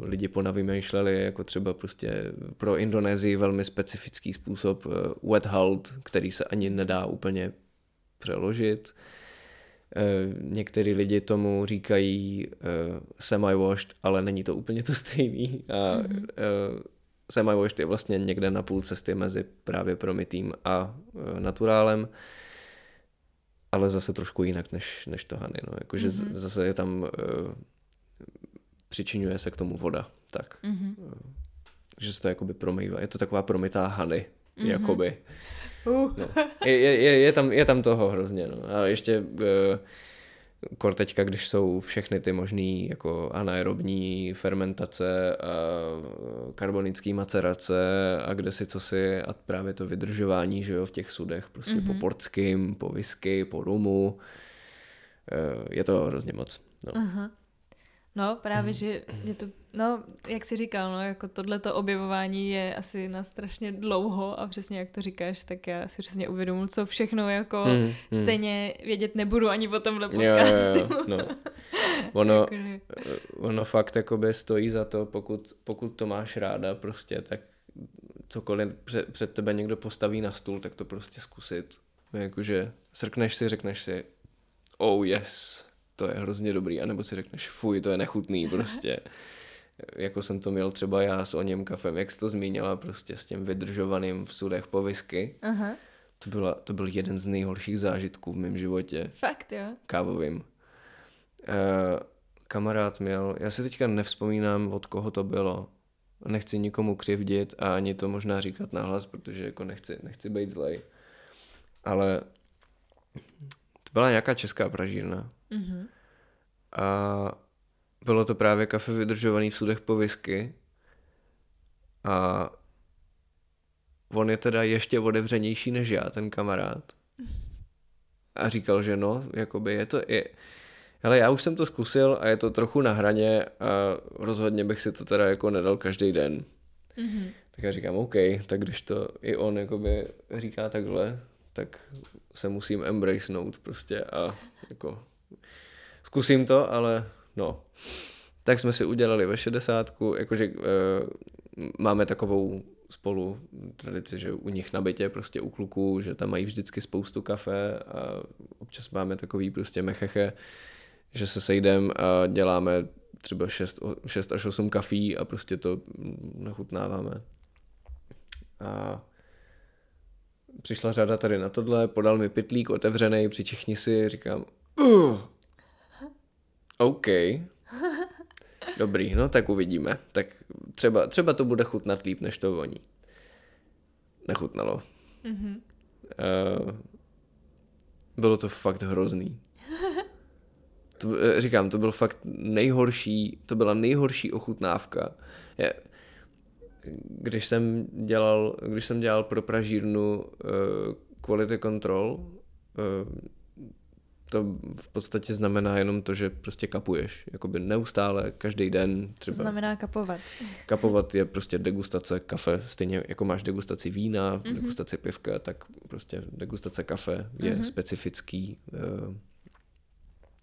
lidi ponavymýšleli, jako třeba prostě pro Indonésii velmi specifický způsob eh, wet hold, který se ani nedá úplně přeložit. Eh, některý lidi tomu říkají semi-washed, ale není to úplně to stejný. A mm-hmm. semi-washed je vlastně někde na půl cesty mezi právě promitým a naturálem ale zase trošku jinak než, než to Hany. No. Jakože mm-hmm. zase je tam, uh, přičinuje se k tomu voda, tak. Mm-hmm. Že se to jakoby promývá. Je to taková promytá Hany, mm-hmm. jakoby. Uh. No. Je, je, je, je, tam, je tam toho hrozně. No. A ještě uh, kor teďka, když jsou všechny ty možný jako anaerobní fermentace a karbonický macerace a kde si co si a právě to vydržování, že jo, v těch sudech, prostě mm-hmm. po mhm. portským, po whisky, po rumu, eh, je to hrozně moc. No. Aha. No, právě, mm. že je to, no, jak jsi říkal, no, jako tohleto objevování je asi na strašně dlouho a přesně jak to říkáš, tak já si přesně uvědomuji, co všechno jako mm, mm. stejně vědět nebudu ani po tomhle podcastu. Jo, jo, no. ono, ono fakt jakoby stojí za to, pokud, pokud to máš ráda prostě, tak cokoliv před, před tebe někdo postaví na stůl, tak to prostě zkusit. Jakože srkneš si, řekneš si, oh yes, to je hrozně dobrý, anebo si řekneš, fuj, to je nechutný prostě. jako jsem to měl třeba já s oním kafem, jak jsi to zmínila, prostě s tím vydržovaným v sudech po whisky. Aha. To, byla, to byl jeden z nejhorších zážitků v mém životě. Fakt, jo? Kávovým. Uh, kamarád měl, já si teďka nevzpomínám, od koho to bylo. Nechci nikomu křivdit a ani to možná říkat nahlas, protože jako nechci, nechci být zlej. Ale byla nějaká česká pražírna. Mm-hmm. A bylo to právě kafe vydržovaný v sudech po whisky. A on je teda ještě otevřenější než já, ten kamarád. A říkal, že no, jakoby je to, je, ale já už jsem to zkusil a je to trochu na hraně a rozhodně bych si to teda jako nedal každý den. Mm-hmm. Tak já říkám, OK, tak když to i on jakoby říká takhle, tak se musím embracenout prostě a jako zkusím to, ale no. Tak jsme si udělali ve šedesátku, jakože e, máme takovou spolu tradici, že u nich na bytě, prostě u kluků, že tam mají vždycky spoustu kafe a občas máme takový prostě mecheche, že se sejdem a děláme třeba 6, 6 až 8 kafí a prostě to nachutnáváme. A přišla řada tady na tohle, podal mi pitlík otevřený, přičichni si, říkám, uh, OK, dobrý, no tak uvidíme. Tak třeba, třeba to bude chutnat líp, než to voní. Nechutnalo. Mm-hmm. Uh, bylo to fakt hrozný. To, eh, říkám, to byl fakt nejhorší, to byla nejhorší ochutnávka. Je, když jsem dělal, když jsem dělal pro pražírnu uh, quality control, uh, to v podstatě znamená jenom to, že prostě kapuješ. Jakoby neustále, každý den. Třeba. Co znamená kapovat? Kapovat je prostě degustace kafe. Stejně jako máš degustaci vína, mm-hmm. degustaci pivka, tak prostě degustace kafe je mm-hmm. specifický. Uh,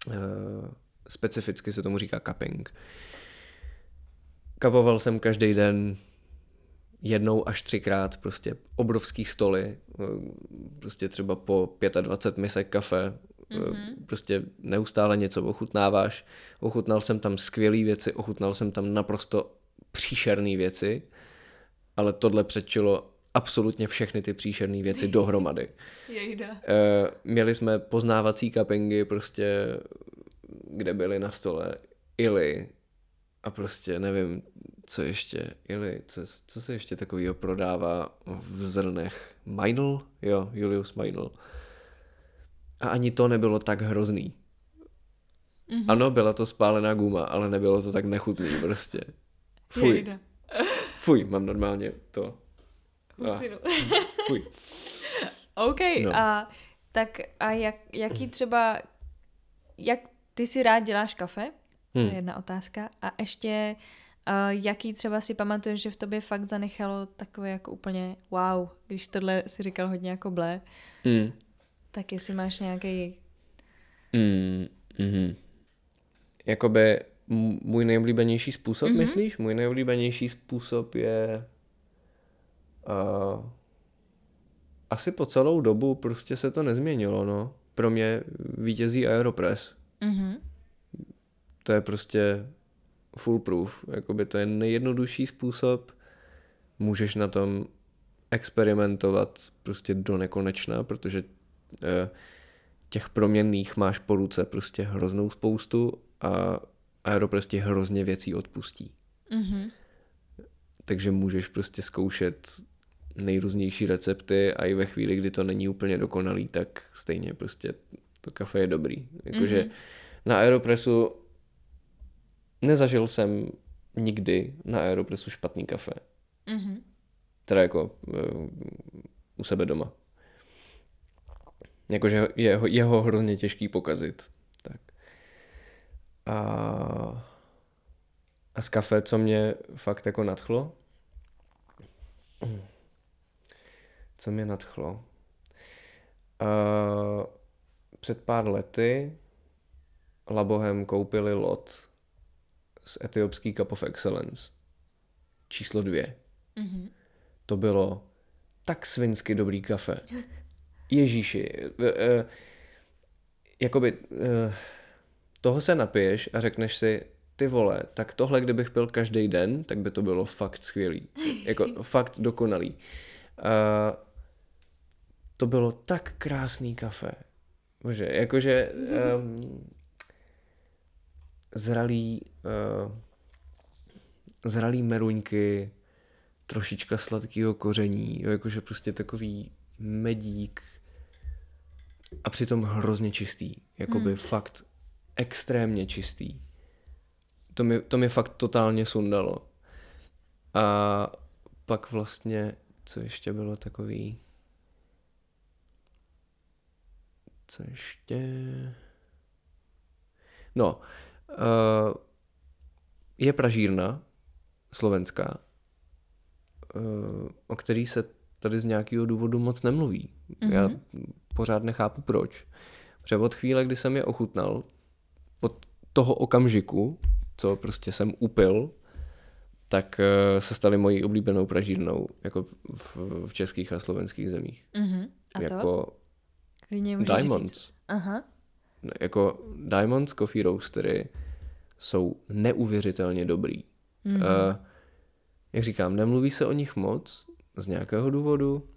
uh, specificky se tomu říká cupping. Kapoval jsem každý den jednou až třikrát prostě obrovský stoly, prostě třeba po 25 misek kafe, mm-hmm. prostě neustále něco ochutnáváš. Ochutnal jsem tam skvělé věci, ochutnal jsem tam naprosto příšerné věci, ale tohle předčilo absolutně všechny ty příšerné věci dohromady. Jejda. E, měli jsme poznávací kapingy, prostě, kde byly na stole ily a prostě nevím, co ještě, ili, co, co se ještě takového prodává v zrnech? Meinl? Jo, Julius Meinl. A ani to nebylo tak hrozný. Mm-hmm. Ano, byla to spálená guma, ale nebylo to tak nechutný prostě. Fuj. Fuj, mám normálně to. Husinu. Fuj. OK, no. a tak a jak, jaký třeba, jak ty si rád děláš kafe? Hmm. To je hmm. jedna otázka. A ještě a jaký třeba si pamatuješ, že v tobě fakt zanechalo takové jako úplně wow, když tohle si říkal hodně jako blé. Mm. Tak jestli máš nějaký... Mm, mm. Jakoby můj nejoblíbenější způsob, mm-hmm. myslíš? Můj nejoblíbenější způsob je uh, asi po celou dobu prostě se to nezměnilo, no. Pro mě vítězí Aeropress. Mm-hmm. To je prostě foolproof. Jakoby to je nejjednodušší způsob. Můžeš na tom experimentovat prostě do nekonečna, protože eh, těch proměnných máš po ruce prostě hroznou spoustu a Aeropress ti hrozně věcí odpustí. Mm-hmm. Takže můžeš prostě zkoušet nejrůznější recepty a i ve chvíli, kdy to není úplně dokonalý, tak stejně prostě to kafe je dobrý. Jakože mm-hmm. na Aeropressu nezažil jsem nikdy na Aeropressu špatný kafe. Mm-hmm. Teda jako uh, u sebe doma. Jakože je, je ho hrozně těžký pokazit. Tak. A, a z kafe, co mě fakt jako nadchlo? Co mě nadchlo? Uh, před pár lety Labohem koupili lot z etiopský Cup of Excellence. Číslo dvě. Mm-hmm. To bylo tak svinsky dobrý kafe. Ježíši. Uh, jakoby uh, toho se napiješ a řekneš si, ty vole, tak tohle kdybych pil každý den, tak by to bylo fakt skvělý. Jako fakt dokonalý. Uh, to bylo tak krásný kafe. Bože, jakože um, zralý, uh, zralý meruňky, trošička sladkého koření, jo, jakože prostě takový medík a přitom hrozně čistý, jakoby hmm. fakt extrémně čistý. To mi, to mi fakt totálně sundalo. A pak vlastně, co ještě bylo takový... Co ještě... No, je pražírna slovenská, uh, o který se tady z nějakého důvodu moc nemluví. Mm-hmm. Já pořád nechápu proč. Protože od chvíle, kdy jsem je ochutnal, od toho okamžiku, co prostě jsem upil, tak uh, se staly mojí oblíbenou pražírnou jako v, v českých a slovenských zemích. Mm-hmm. A to? Jako Diamonds. Říct. Aha. Jako Diamonds Coffee Roastery jsou neuvěřitelně dobrý. Mm-hmm. Uh, jak říkám, nemluví se o nich moc z nějakého důvodu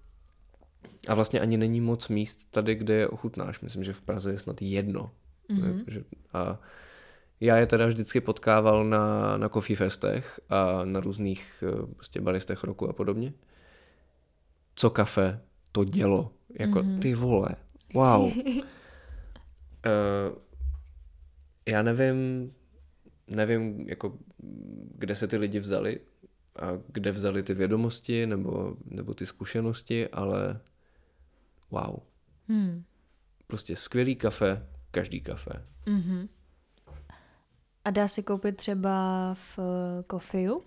a vlastně ani není moc míst tady, kde je ochutnáš. Myslím, že v Praze je snad jedno. Mm-hmm. A já je teda vždycky potkával na, na coffee festech a na různých eh, prostě balistech roku a podobně. Co kafe, to dělo. Jako mm-hmm. ty vole. Wow. uh, já nevím, nevím, jako, kde se ty lidi vzali a kde vzali ty vědomosti nebo, nebo ty zkušenosti, ale wow. Hmm. Prostě skvělý kafe, každý kafe. Mm-hmm. A dá se koupit třeba v Kofiu?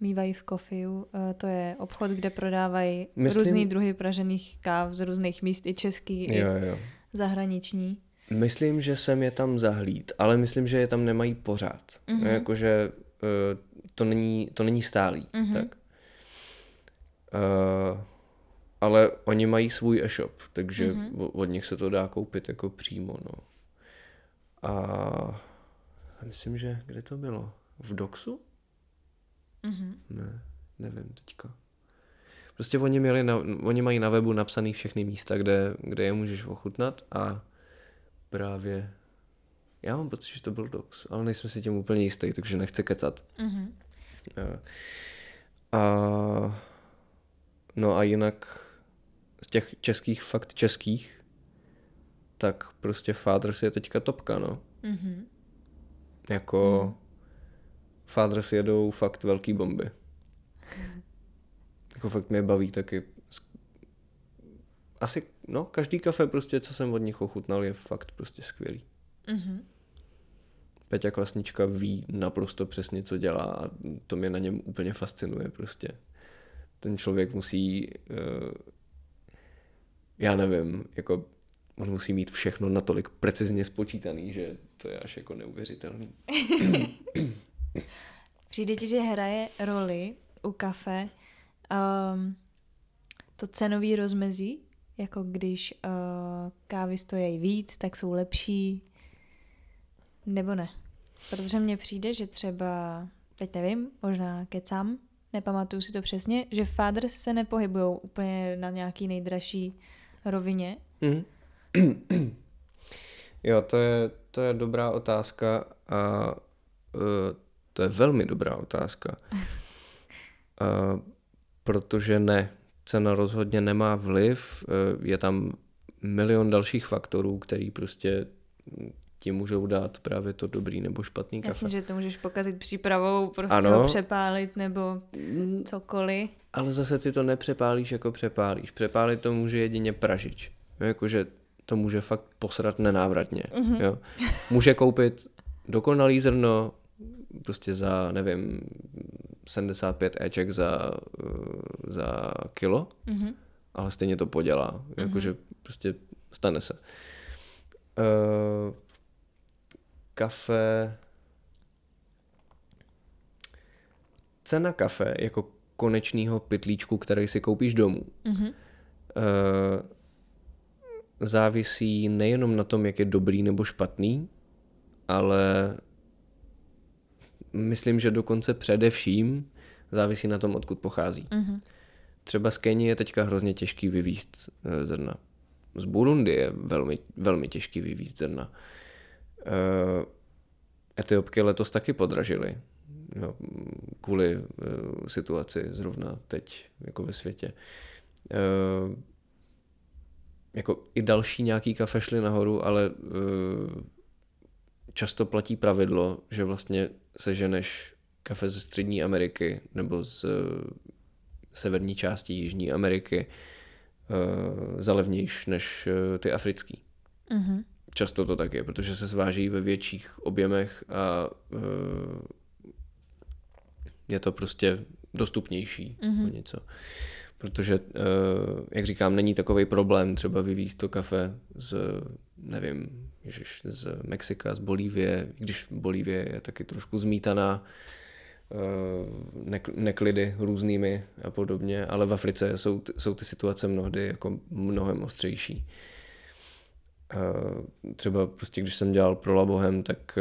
Mývají v Kofiu. Eh, to je obchod, kde prodávají Myslím... různý druhy pražených káv z různých míst, i český, jo, i jo. zahraniční. Myslím, že jsem je tam zahlíd, ale myslím, že je tam nemají pořád. Mm-hmm. Jakože uh, to, není, to není stálý. Mm-hmm. Tak. Uh, ale oni mají svůj e-shop, takže mm-hmm. od nich se to dá koupit jako přímo. No. A myslím, že kde to bylo? V Doxu? Mm-hmm. Ne, nevím teďka. Prostě oni, měli na, oni mají na webu napsaný všechny místa, kde, kde je můžeš ochutnat a právě já mám pocit, že to byl Dox, ale nejsem si tím úplně jistý, takže nechci kecat. Mm-hmm. A, no a jinak z těch českých, fakt českých, tak prostě Fathers je teďka topka, no. Mm-hmm. Jako mm. Fathers jedou fakt velký bomby. jako fakt mě baví taky. Asi, no, každý kafe prostě, co jsem od nich ochutnal, je fakt prostě skvělý. Mm-hmm. Peťa Kvasnička ví naprosto přesně, co dělá a to mě na něm úplně fascinuje prostě. Ten člověk musí, uh, já nevím, jako on musí mít všechno natolik precizně spočítaný, že to je až jako neuvěřitelný. Přijde ti, že hraje roli u kafe um, to cenový rozmezí? Jako když uh, kávy stojí víc, tak jsou lepší, nebo ne? Protože mně přijde, že třeba, teď nevím, možná kecám, nepamatuju si to přesně, že Fathers se nepohybují úplně na nějaký nejdražší rovině. Mm. jo, to je, to je dobrá otázka a uh, to je velmi dobrá otázka. uh, protože ne, cena rozhodně nemá vliv, uh, je tam milion dalších faktorů, který prostě ti můžou dát právě to dobrý nebo špatný kafe. Jasně, že to můžeš pokazit přípravou, prostě ano. ho přepálit nebo mm. cokoliv. Ale zase ty to nepřepálíš jako přepálíš. Přepálit to může jedině pražič. Jakože to může fakt posrat nenávratně. Mm-hmm. Jo. Může koupit dokonalý zrno prostě za, nevím, 75 Eček za, za kilo, mm-hmm. ale stejně to podělá. Mm-hmm. Jakože prostě stane se. Uh, kafe... Cena kafe jako konečného pytlíčku, který si koupíš domů, mm-hmm. uh, závisí nejenom na tom, jak je dobrý nebo špatný, ale myslím, že dokonce především závisí na tom, odkud pochází. Mm-hmm. Třeba z Keni je teďka hrozně těžký vyvízt eh, zrna. Z Burundi je velmi, velmi těžký vyvízt zrna. Uh, Etiopky letos taky podražily jo, kvůli uh, situaci zrovna teď jako ve světě. Jako i další nějaký kafe šly nahoru, ale často platí pravidlo, že vlastně seženeš kafe ze Střední Ameriky nebo z uh, severní části Jižní Ameriky uh, za levnějš než uh, ty africký. Mm-hmm. Často to tak je, protože se zváží ve větších objemech a je to prostě dostupnější mm-hmm. o něco. Protože, jak říkám, není takový problém třeba vyvízt to kafe z, nevím, ježiš, z Mexika, z Bolívie, když Bolívie je taky trošku zmítaná neklidy různými a podobně, ale v Africe jsou, jsou ty situace mnohdy jako mnohem ostřejší. Třeba prostě, když jsem dělal pro Labohem, tak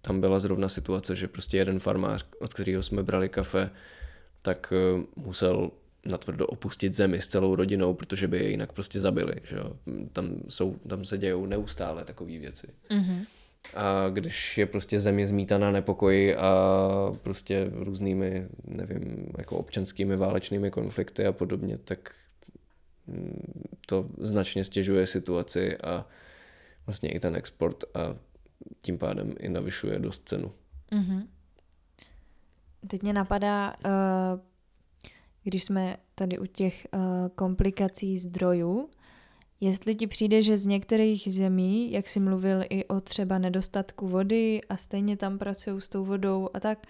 tam byla zrovna situace, že prostě jeden farmář, od kterého jsme brali kafe, tak eh, musel natvrdo opustit zemi s celou rodinou, protože by je jinak prostě zabili. Že jo? Tam, jsou, tam se dějou neustále takové věci. Mm-hmm. A když je prostě země zmítaná nepokoji a prostě různými, nevím, jako občanskými válečnými konflikty a podobně, tak mm, to značně stěžuje situaci a vlastně i ten export a tím pádem i navyšuje dost cenu. Mm-hmm. Teď mě napadá, uh, když jsme tady u těch uh, komplikací zdrojů, jestli ti přijde, že z některých zemí, jak jsi mluvil i o třeba nedostatku vody a stejně tam pracují s tou vodou a tak,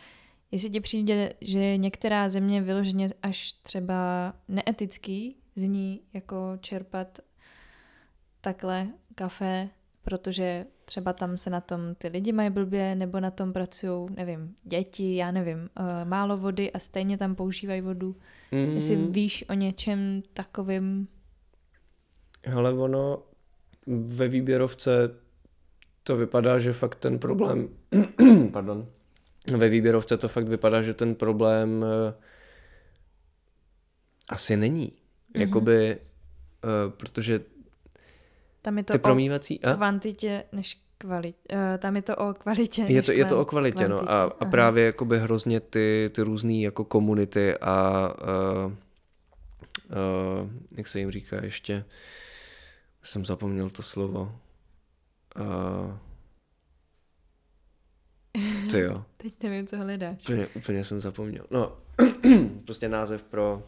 jestli ti přijde, že některá země vyloženě až třeba neetický z ní jako čerpat takhle kafe protože třeba tam se na tom ty lidi mají blbě, nebo na tom pracují, nevím, děti, já nevím, uh, málo vody a stejně tam používají vodu. Mm. Jestli víš o něčem takovým? Hele, ono ve výběrovce to vypadá, že fakt ten problém, pardon, ve výběrovce to fakt vypadá, že ten problém uh, asi není. Mm-hmm. Jakoby, uh, protože tam je to ty promývací, o a? kvantitě než kvalitě. Uh, tam je to o kvalitě. Je to, je to o kvalitě, kvantitě. no. A, a právě jakoby hrozně ty, ty různé jako komunity a uh, uh, jak se jim říká ještě, jsem zapomněl to slovo. Uh, to jo. Teď nevím, co hledáš. Úplně, úplně jsem zapomněl. No, prostě název pro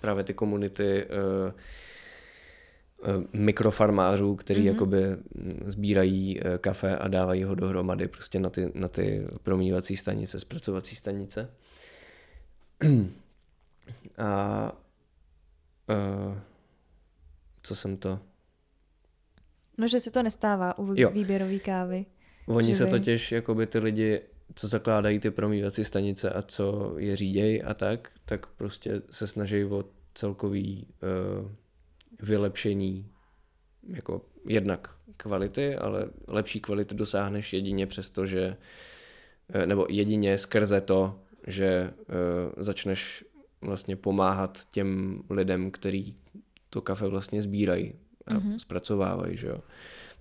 právě ty komunity uh, mikrofarmářů, který mm-hmm. jakoby sbírají eh, kafe a dávají ho dohromady prostě na ty, na ty promývací stanice, zpracovací stanice. A, a eh, co jsem to... No, že se to nestává u jo. výběrové kávy. Oni se vy... totiž, jakoby ty lidi, co zakládají ty promývací stanice a co je řídějí a tak, tak prostě se snaží o celkový uh, vylepšení jako jednak kvality, ale lepší kvality dosáhneš jedině přesto, že eh, nebo jedině skrze to, že uh, začneš vlastně pomáhat těm lidem, který to kafe vlastně sbírají a mm-hmm. zpracovávají, že jo.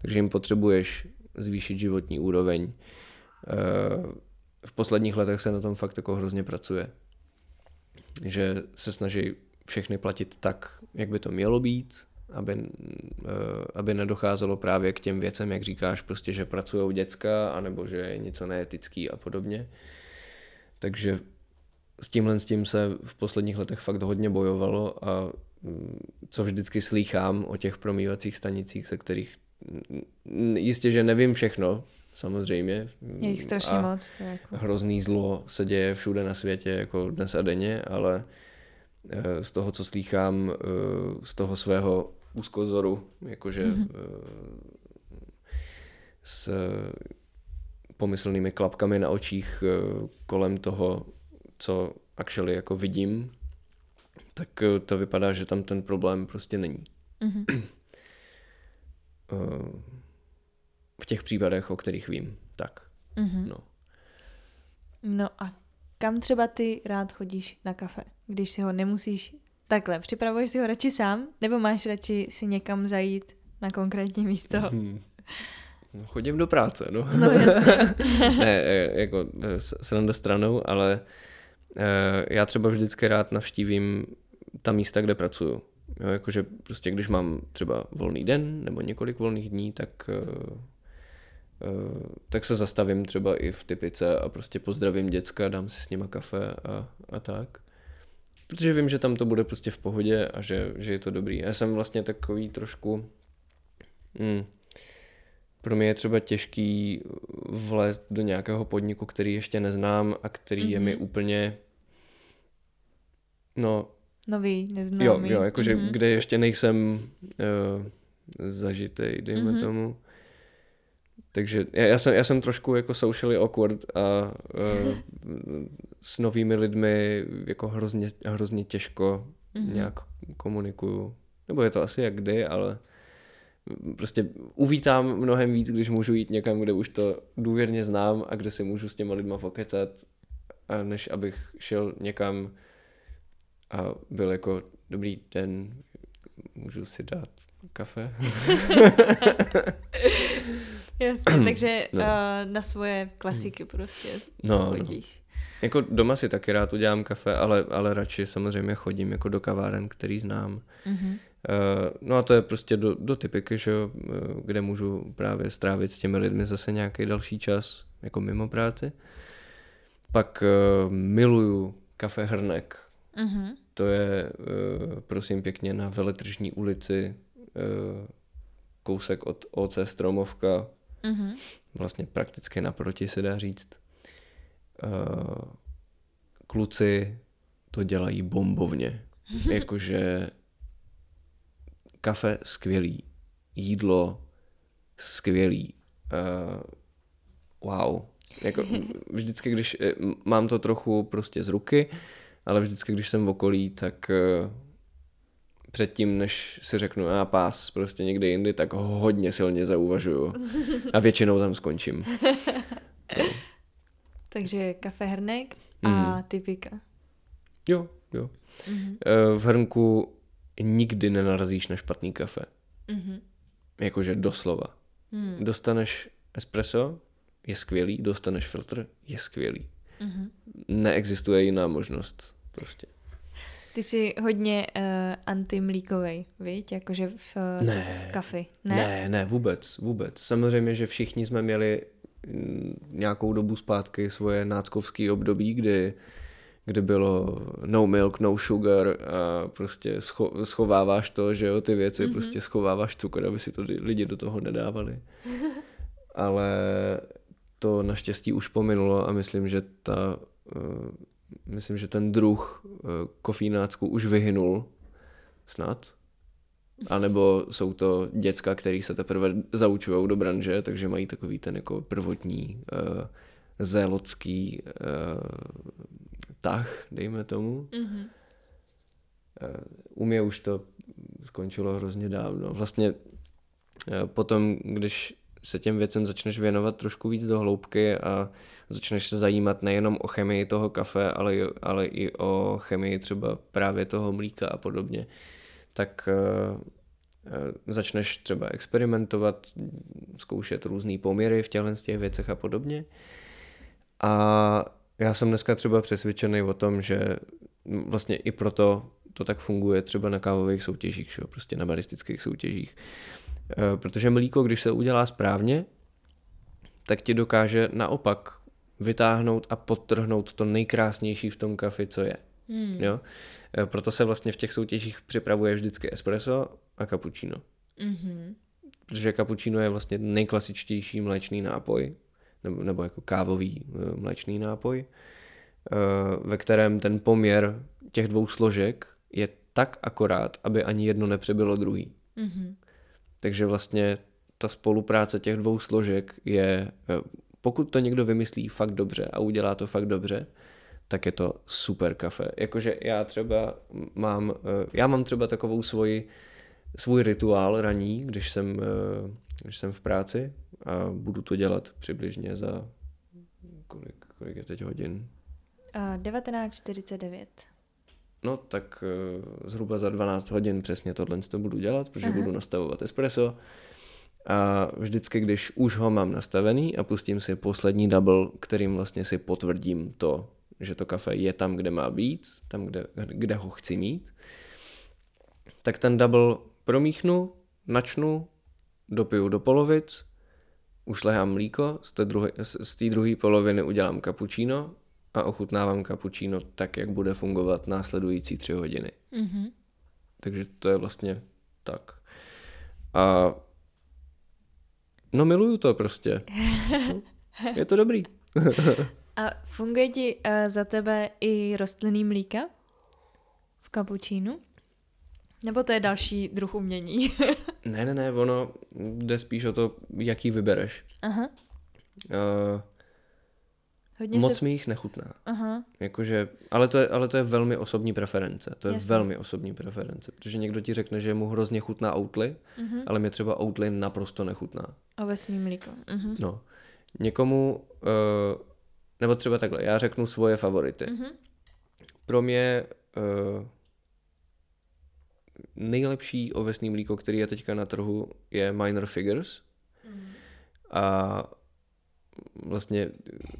Takže jim potřebuješ zvýšit životní úroveň. Uh, v posledních letech se na tom fakt jako hrozně pracuje. Že se snaží všechny platit tak, jak by to mělo být, aby, eh, aby nedocházelo právě k těm věcem, jak říkáš, prostě, že pracují děcka, anebo že je něco neetický a podobně. Takže s tímhle s tím se v posledních letech fakt hodně bojovalo a mm, co vždycky slýchám o těch promývacích stanicích, se kterých jistě, že nevím všechno, samozřejmě. Je jich strašně moc. To jako... Hrozný zlo se děje všude na světě, jako dnes a denně, ale Eh, z toho, co slýchám, eh, z toho svého úzkozoru, jakože mm-hmm. s pomyslnými klapkami na očích kolem toho, co actually jako vidím, tak to vypadá, že tam ten problém prostě není. Mm-hmm. v těch případech, o kterých vím, tak. Mm-hmm. No. no a kam třeba ty rád chodíš na kafe, když si ho nemusíš takhle, připravuješ si ho radši sám, nebo máš radši si někam zajít na konkrétní místo? Hmm. No, chodím do práce, no. No jasně. ne, e, jako e, sranda stranou, ale e, já třeba vždycky rád navštívím ta místa, kde pracuju. Jo, jakože prostě když mám třeba volný den nebo několik volných dní, tak tak se zastavím třeba i v typice a prostě pozdravím děcka, dám si s nima kafe a, a tak. Protože vím, že tam to bude prostě v pohodě a že, že je to dobrý. Já jsem vlastně takový trošku... Hmm, pro mě je třeba těžký vlézt do nějakého podniku, který ještě neznám a který mm-hmm. je mi mhm. úplně no nový, neznámý. Jo, jo, jakože mm-hmm. kde ještě nejsem uh, zažitej, dejme mm-hmm. tomu. Takže já, já, jsem, já jsem trošku jako socially awkward a uh, s novými lidmi jako hrozně, hrozně těžko mm-hmm. nějak komunikuju. Nebo je to asi jak kdy, ale prostě uvítám mnohem víc, když můžu jít někam, kde už to důvěrně znám a kde si můžu s těma lidma pokecat, než abych šel někam a byl jako dobrý den, můžu si dát kafe. Jasně, takže no. uh, na svoje klasiky prostě no, no. chodíš. No. Jako doma si taky rád udělám kafe, ale, ale radši samozřejmě chodím jako do kaváren, který znám. Mm-hmm. Uh, no a to je prostě do, do typiky, že jo, eh, kde můžu právě strávit s těmi lidmi zase nějaký další čas, jako mimo práci. Pak uh, miluju kafe Hrnek. Mm-hmm. To je, uh, prosím pěkně, na Veletržní ulici, uh, kousek od OC Stromovka, mm-hmm. vlastně prakticky naproti se dá říct. Uh, kluci to dělají bombovně. Jakože kafe skvělý, jídlo skvělý. Uh, wow. Jako vždycky, když eh, mám to trochu prostě z ruky, ale vždycky, když jsem v okolí, tak předtím, než si řeknu, a pás prostě někde jindy, tak hodně silně zauvažuju. A většinou tam skončím. No. Takže kafe hrnek a mm. typika. Jo, jo. Mm-hmm. V hrnku nikdy nenarazíš na špatný kafe. Mm-hmm. Jakože doslova. Mm. Dostaneš espresso, je skvělý, dostaneš filtr, je skvělý. Mm-hmm. Neexistuje jiná možnost prostě. Ty jsi hodně uh, antimlíkovej, viď? Jakože v, uh, ne, v kafi, ne? Ne, ne, vůbec, vůbec. Samozřejmě, že všichni jsme měli mm, nějakou dobu zpátky svoje náckovské období, kdy kde bylo no milk, no sugar a prostě scho- schováváš to, že jo, ty věci, mm-hmm. prostě schováváš cukr, aby si to lidi do toho nedávali. Ale to naštěstí už pominulo a myslím, že ta uh, myslím, že ten druh uh, kofínácku už vyhynul snad. A nebo jsou to děcka, který se teprve zaučují do branže, takže mají takový ten jako prvotní uh, zélocký uh, tah, dejme tomu. Mm-hmm. Uh, u mě už to skončilo hrozně dávno. Vlastně uh, potom, když se těm věcem začneš věnovat trošku víc do hloubky a začneš se zajímat nejenom o chemii toho kafe, ale, ale i o chemii třeba právě toho mlíka a podobně, tak uh, začneš třeba experimentovat, zkoušet různé poměry v těchto těch věcech a podobně. A já jsem dneska třeba přesvědčený o tom, že vlastně i proto to tak funguje třeba na kávových soutěžích, že? prostě na baristických soutěžích. Eh, protože mlíko, když se udělá správně, tak ti dokáže naopak vytáhnout a podtrhnout to nejkrásnější v tom kafi, co je. Hmm. Jo? Eh, proto se vlastně v těch soutěžích připravuje vždycky espresso a cappuccino. Mm-hmm. Protože cappuccino je vlastně nejklasičtější mléčný nápoj, nebo, nebo jako kávový eh, mléčný nápoj, ve kterém ten poměr těch dvou složek je tak akorát, aby ani jedno nepřebylo druhý. Mm-hmm. Takže vlastně ta spolupráce těch dvou složek je, eh, pokud to někdo vymyslí fakt dobře a udělá to fakt dobře, tak je to super kafe. Jakože já třeba mám, eh, já mám třeba takovou svoji, svůj rituál raní, když jsem, eh, když jsem v práci a budu to dělat přibližně za kolik, kolik je teď hodin? Uh, 19.49. No tak uh, zhruba za 12 hodin přesně tohle to budu dělat, protože Aha. budu nastavovat espresso A vždycky, když už ho mám nastavený a pustím si poslední double, kterým vlastně si potvrdím to, že to kafe je tam, kde má být, tam, kde, kde ho chci mít, tak ten double promíchnu, načnu, dopiju do polovic, ušlehám mlíko, z té, druhé, z té druhé poloviny udělám cappuccino a ochutnávám cappuccino tak, jak bude fungovat následující tři hodiny. Mm-hmm. Takže to je vlastně tak. A no miluju to prostě. Je to dobrý. A funguje ti uh, za tebe i rostlinný mlíka v kapučínu? Nebo to je další druh umění? ne, ne, ne, ono jde spíš o to, jaký vybereš. Aha. Uh, Hodně moc se... mi jich nechutná. Aha. Jakože, ale, to je, ale to je velmi osobní preference. To je Jasně. velmi osobní preference. Protože někdo ti řekne, že mu hrozně chutná Oatly, uh-huh. ale mě třeba Oatly naprosto nechutná. Ovesný mlíko. Uh-huh. No. Někomu, uh, nebo třeba takhle, já řeknu svoje favority. Uh-huh. Pro mě uh, nejlepší ovesný mlíko, který je teďka na trhu, je Minor Figures. Uh-huh. A vlastně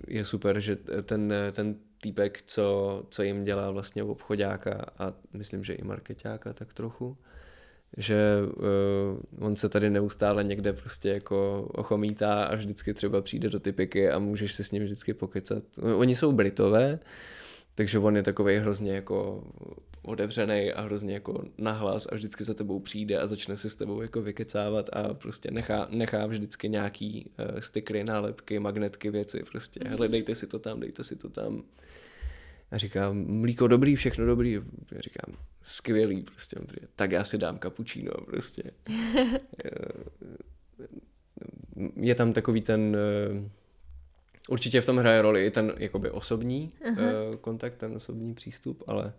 je super, že ten, ten týpek, co, co jim dělá vlastně obchodáka a myslím, že i marketáka tak trochu, že uh, on se tady neustále někde prostě jako ochomítá a vždycky třeba přijde do typiky a můžeš se s ním vždycky pokecat. Oni jsou Britové, takže on je takový hrozně jako otevřený a hrozně jako nahlas a vždycky za tebou přijde a začne se s tebou jako vykecávat a prostě nechá, nechá vždycky nějaký uh, stickery, nálepky, magnetky, věci, prostě mm. hele, dejte si to tam, dejte si to tam. A říkám, mlíko dobrý, všechno dobrý. Já říkám, skvělý, prostě. Tak já si dám kapučíno, prostě. je tam takový ten, eh, určitě v tom hraje roli i ten jakoby osobní uh-huh. kontakt, ten osobní přístup, ale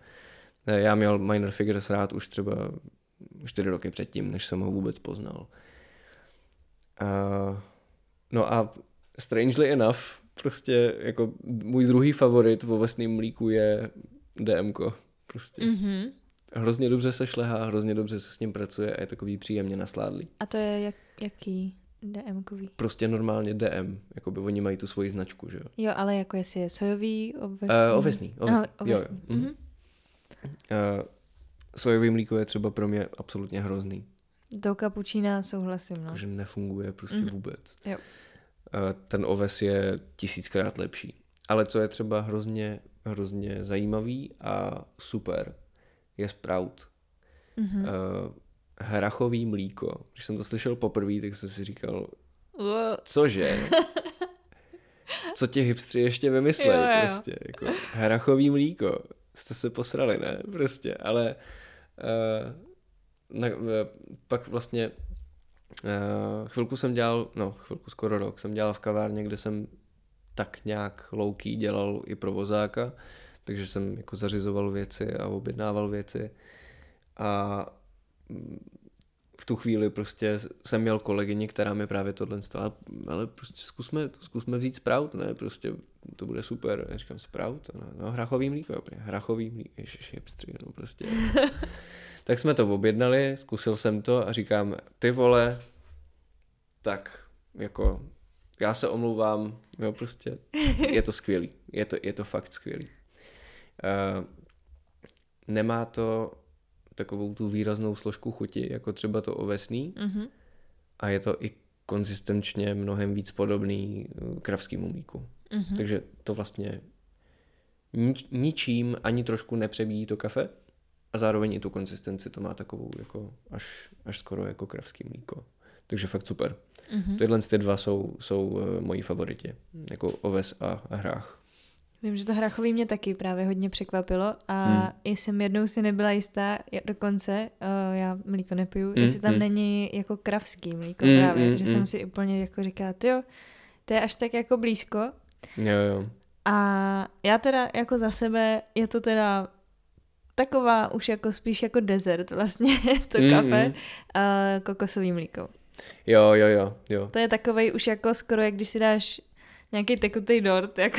já měl Minor Figures rád už třeba čtyři roky předtím, než jsem ho vůbec poznal. Uh, no a strangely enough, prostě jako můj druhý favorit v ovesném mlíku je DMko. Prostě. Mm-hmm. Hrozně dobře se šlehá, hrozně dobře se s ním pracuje a je takový příjemně nasládlý. A to je jak, jaký DM-kový? Prostě normálně DM, jako by oni mají tu svoji značku, že jo. Jo, ale jako jestli je sojový, ovesný? Uh, ovesný, ovesný. No, ovesný. Jo, jo. Mm-hmm. Sojový mlíko je třeba pro mě absolutně hrozný. Do kapučína souhlasím, no. Že nefunguje prostě mm. vůbec. Jo. Uh, ten oves je tisíckrát lepší. Ale co je třeba hrozně, hrozně zajímavý a super, je Sprout. Mm-hmm. Uh, hrachový mlíko. Když jsem to slyšel poprvé, tak jsem si říkal, cože? Co ti hipstři ještě vymyslejí prostě? Jako, hrachový mlíko jste se posrali, ne? Prostě, ale uh, na, uh, pak vlastně uh, chvilku jsem dělal, no chvilku skoro rok jsem dělal v kavárně, kde jsem tak nějak louký dělal i provozáka, takže jsem jako zařizoval věci a objednával věci a v tu chvíli prostě jsem měl kolegyni, která mi právě tohle stala, ale prostě zkusme, zkusme vzít Sprout, ne, prostě to bude super. Já říkám Sprout, no, no hrachový mlíko, hrachový mlíko, ježiš, hipstry, no prostě. tak jsme to objednali, zkusil jsem to a říkám, ty vole, tak jako já se omlouvám, jo, prostě je to skvělý, je to, je to fakt skvělý. Uh, nemá to takovou tu výraznou složku chuti, jako třeba to ovesný. Mm-hmm. A je to i konzistenčně mnohem víc podobný eh, kravskému mlíku. Mm-hmm. Takže to vlastně nič, ničím ani trošku nepřebíjí to kafe a zároveň i tu konzistenci to má takovou jako až, až skoro jako kravský mlíko. Takže fakt super. Mm-hmm. Tyhle ty dva jsou, jsou uh, moji favoriti, jako oves a, a hrách. Vím, že to hrachový mě taky právě hodně překvapilo a hmm. jsem jednou si nebyla jistá, dokonce, uh, já mlíko nepiju, hmm. jestli tam hmm. není jako kravský mlíko hmm. právě, hmm. že hmm. jsem si úplně jako říkala, jo, to je až tak jako blízko. Jo, jo. A já teda jako za sebe, je to teda taková už jako spíš jako dezert vlastně, to mm, kafe, mm. a kokosový mlíko. Jo, jo, jo, jo. To je takovej už jako skoro, jak když si dáš nějaký tekutý dort. Jako,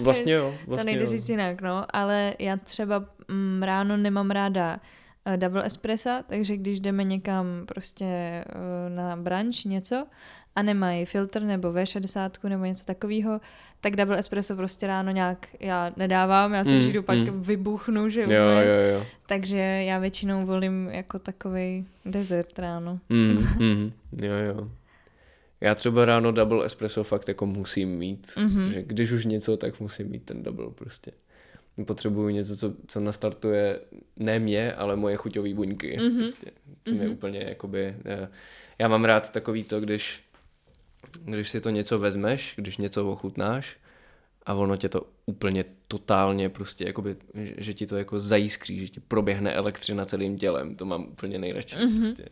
vlastně jo. Vlastně to nejde jo. říct jinak, no. Ale já třeba mm, ráno nemám ráda uh, double espressa, takže když jdeme někam prostě uh, na brunch něco a nemají filtr nebo V60 nebo něco takového, tak double espresso prostě ráno nějak já nedávám, já si mm, přijdu pak mm. vybuchnu, že jo, jo, jo. Takže já většinou volím jako takový desert ráno. Mm, mm, jo, jo. Já třeba ráno double espresso fakt jako musím mít, mm-hmm. že když už něco, tak musím mít ten double prostě. Potřebuju něco, co, co nastartuje ne mě, ale moje chuťové buňky. Mm-hmm. Prostě, co mm-hmm. úplně jakoby... Eh, já mám rád takový to, když, když si to něco vezmeš, když něco ochutnáš a ono tě to úplně totálně prostě jakoby, že ti to jako zajiskří, že ti proběhne elektřina celým tělem, to mám úplně nejradši. Mm-hmm. Prostě.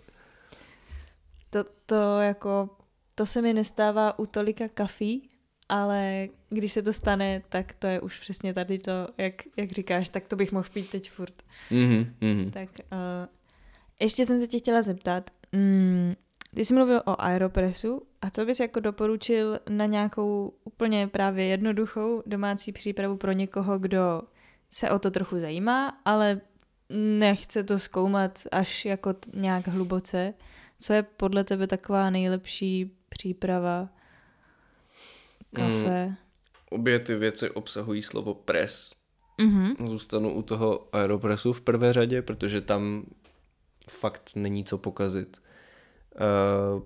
To, to jako to se mi nestává u tolika kafí, ale když se to stane, tak to je už přesně tady to, jak, jak říkáš, tak to bych mohl pít teď furt. Mm-hmm, mm-hmm. Tak uh, ještě jsem se tě chtěla zeptat, mm, ty jsi mluvil o Aeropressu a co bys jako doporučil na nějakou úplně právě jednoduchou domácí přípravu pro někoho, kdo se o to trochu zajímá, ale nechce to zkoumat až jako t- nějak hluboce. Co je podle tebe taková nejlepší příprava, kafe. Mm, obě ty věci obsahují slovo pres. Mm-hmm. Zůstanu u toho aeropresu v prvé řadě, protože tam fakt není co pokazit. Uh,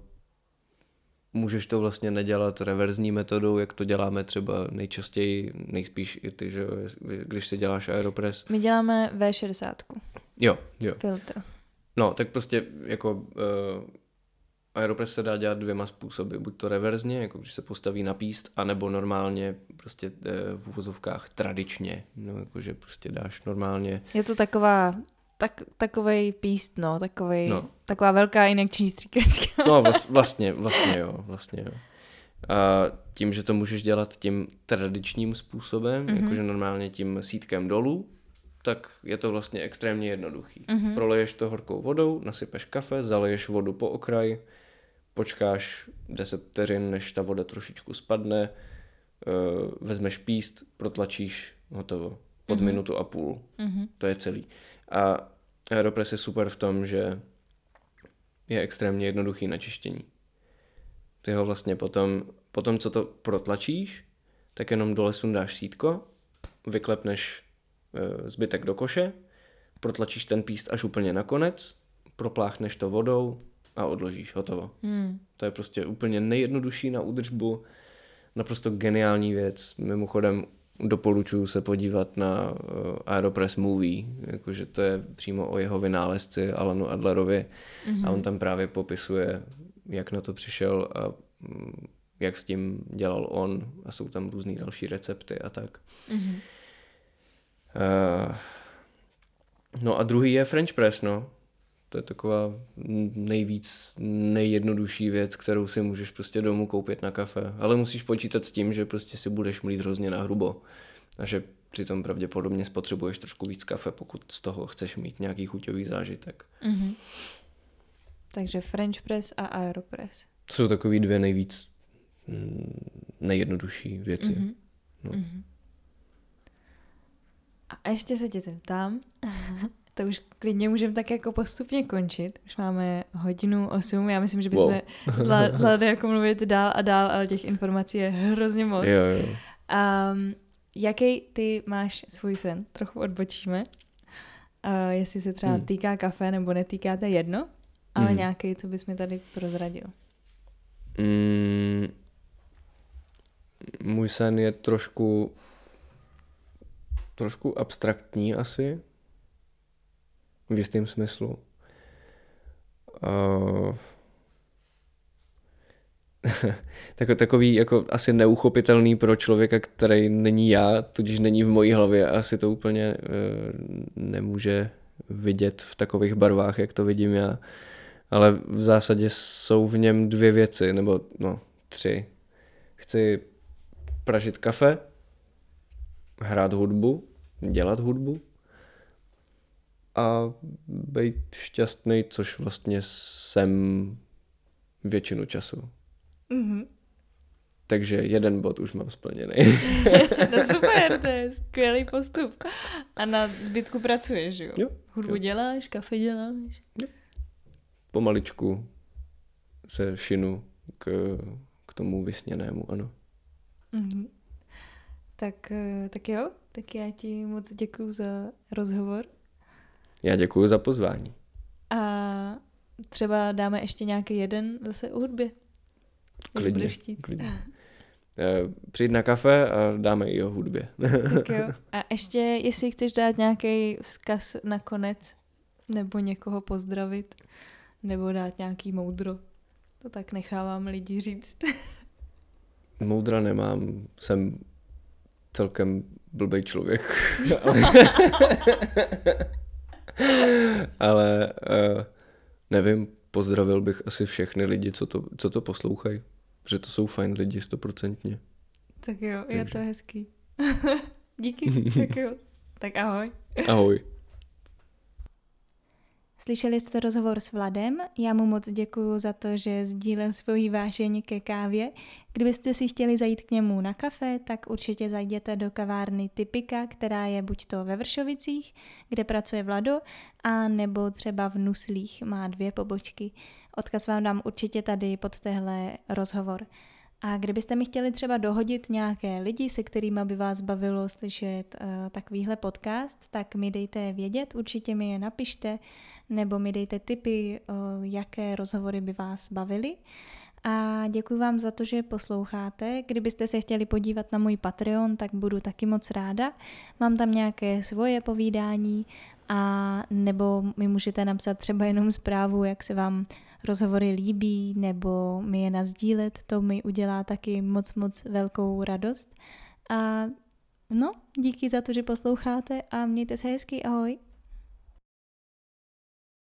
můžeš to vlastně nedělat reverzní metodou, jak to děláme třeba nejčastěji, nejspíš i ty, že když si děláš aeropres. My děláme V60. Jo, jo. Filtr. No, tak prostě jako uh, Aeropress se dá dělat dvěma způsoby, buď to reverzně, jako když se postaví na píst, anebo normálně prostě eh, v uvozovkách tradičně, no jakože prostě dáš normálně. Je to taková tak, takovej píst, no, takovej, no. taková velká injekční stříkačka. No vlastně, vlastně jo, vlastně jo. A tím, že to můžeš dělat tím tradičním způsobem, mm-hmm. jakože normálně tím sítkem dolů, tak je to vlastně extrémně jednoduchý. Mm-hmm. Proleješ to horkou vodou, nasypeš kafe, zaleješ vodu po okraj, počkáš 10 vteřin, než ta voda trošičku spadne, eh, vezmeš píst, protlačíš, hotovo. Pod mm-hmm. minutu a půl. Mm-hmm. To je celý. A Aeropress je super v tom, že je extrémně jednoduchý na čištění. Ty ho vlastně potom, potom co to protlačíš, tak jenom dole sundáš sítko, vyklepneš e, zbytek do koše, protlačíš ten píst až úplně nakonec, propláchneš to vodou, a odložíš, hotovo. Hmm. To je prostě úplně nejjednodušší na údržbu, naprosto geniální věc. Mimochodem doporučuji se podívat na uh, Aeropress Movie, jakože to je přímo o jeho vynálezci Alanu Adlerovi mm-hmm. a on tam právě popisuje, jak na to přišel a mm, jak s tím dělal on a jsou tam různý další recepty a tak. Mm-hmm. Uh, no a druhý je French press, no. To je taková nejvíc nejjednodušší věc, kterou si můžeš prostě domů koupit na kafe. Ale musíš počítat s tím, že prostě si budeš mlít hrozně na hrubo. A že přitom pravděpodobně spotřebuješ trošku víc kafe, pokud z toho chceš mít nějaký chuťový zážitek. Mm-hmm. Takže French press a Aeropress. To jsou takový dvě nejvíc nejjednodušší věci. Mm-hmm. No. Mm-hmm. A ještě se tě zeptám, to už klidně můžeme tak jako postupně končit. Už máme hodinu osm, já myslím, že bychom wow. zvládli jako mluvit dál a dál, ale těch informací je hrozně moc. Jo, jo. Um, jaký ty máš svůj sen? Trochu odbočíme. Uh, jestli se třeba hmm. týká kafe nebo netýká, to jedno, ale hmm. nějaký, co bys mi tady prozradil. Mm, můj sen je trošku trošku abstraktní asi, v jistém smyslu. Uh, takový jako asi neuchopitelný pro člověka, který není já, tudíž není v mojí hlavě a asi to úplně uh, nemůže vidět v takových barvách, jak to vidím já. Ale v zásadě jsou v něm dvě věci, nebo no, tři. Chci pražit kafe, hrát hudbu, dělat hudbu a být šťastný, což vlastně jsem většinu času. Mm-hmm. Takže jeden bod už mám splněný. no super, to je skvělý postup. A na zbytku pracuješ, jo? Jo. Hudbu jo. děláš, kafe děláš? Jo. Pomaličku se šinu k, k tomu vysněnému, ano. Mm-hmm. Tak, eh, tak jo, tak já ti moc děkuju za rozhovor. Já děkuji za pozvání. A třeba dáme ještě nějaký jeden zase o hudbě. Klidně, klidně. Eh, přijď na kafe a dáme i o hudbě. tak jo. A ještě, jestli chceš dát nějaký vzkaz nakonec, nebo někoho pozdravit, nebo dát nějaký moudro, to tak nechávám lidi říct. Moudra nemám, jsem celkem blbej člověk. Ale uh, nevím, pozdravil bych asi všechny lidi, co to, co to poslouchají. Protože to jsou fajn lidi, stoprocentně. Tak jo, Takže. je to hezký. Díky, tak jo. Tak ahoj. Ahoj. Slyšeli jste rozhovor s Vladem, já mu moc děkuji za to, že sdílel svoji vášení ke kávě. Kdybyste si chtěli zajít k němu na kafe, tak určitě zajděte do kavárny Typika, která je buď to ve Vršovicích, kde pracuje Vlado, a nebo třeba v Nuslích, má dvě pobočky. Odkaz vám dám určitě tady pod tehle rozhovor. A kdybyste mi chtěli třeba dohodit nějaké lidi, se kterými by vás bavilo slyšet uh, takovýhle podcast, tak mi dejte vědět, určitě mi je napište, nebo mi dejte tipy, uh, jaké rozhovory by vás bavily. A děkuji vám za to, že posloucháte. Kdybyste se chtěli podívat na můj Patreon, tak budu taky moc ráda. Mám tam nějaké svoje povídání a nebo mi můžete napsat třeba jenom zprávu, jak se vám rozhovory líbí, nebo mi je nazdílet, to mi udělá taky moc, moc velkou radost. A no, díky za to, že posloucháte a mějte se hezky, ahoj.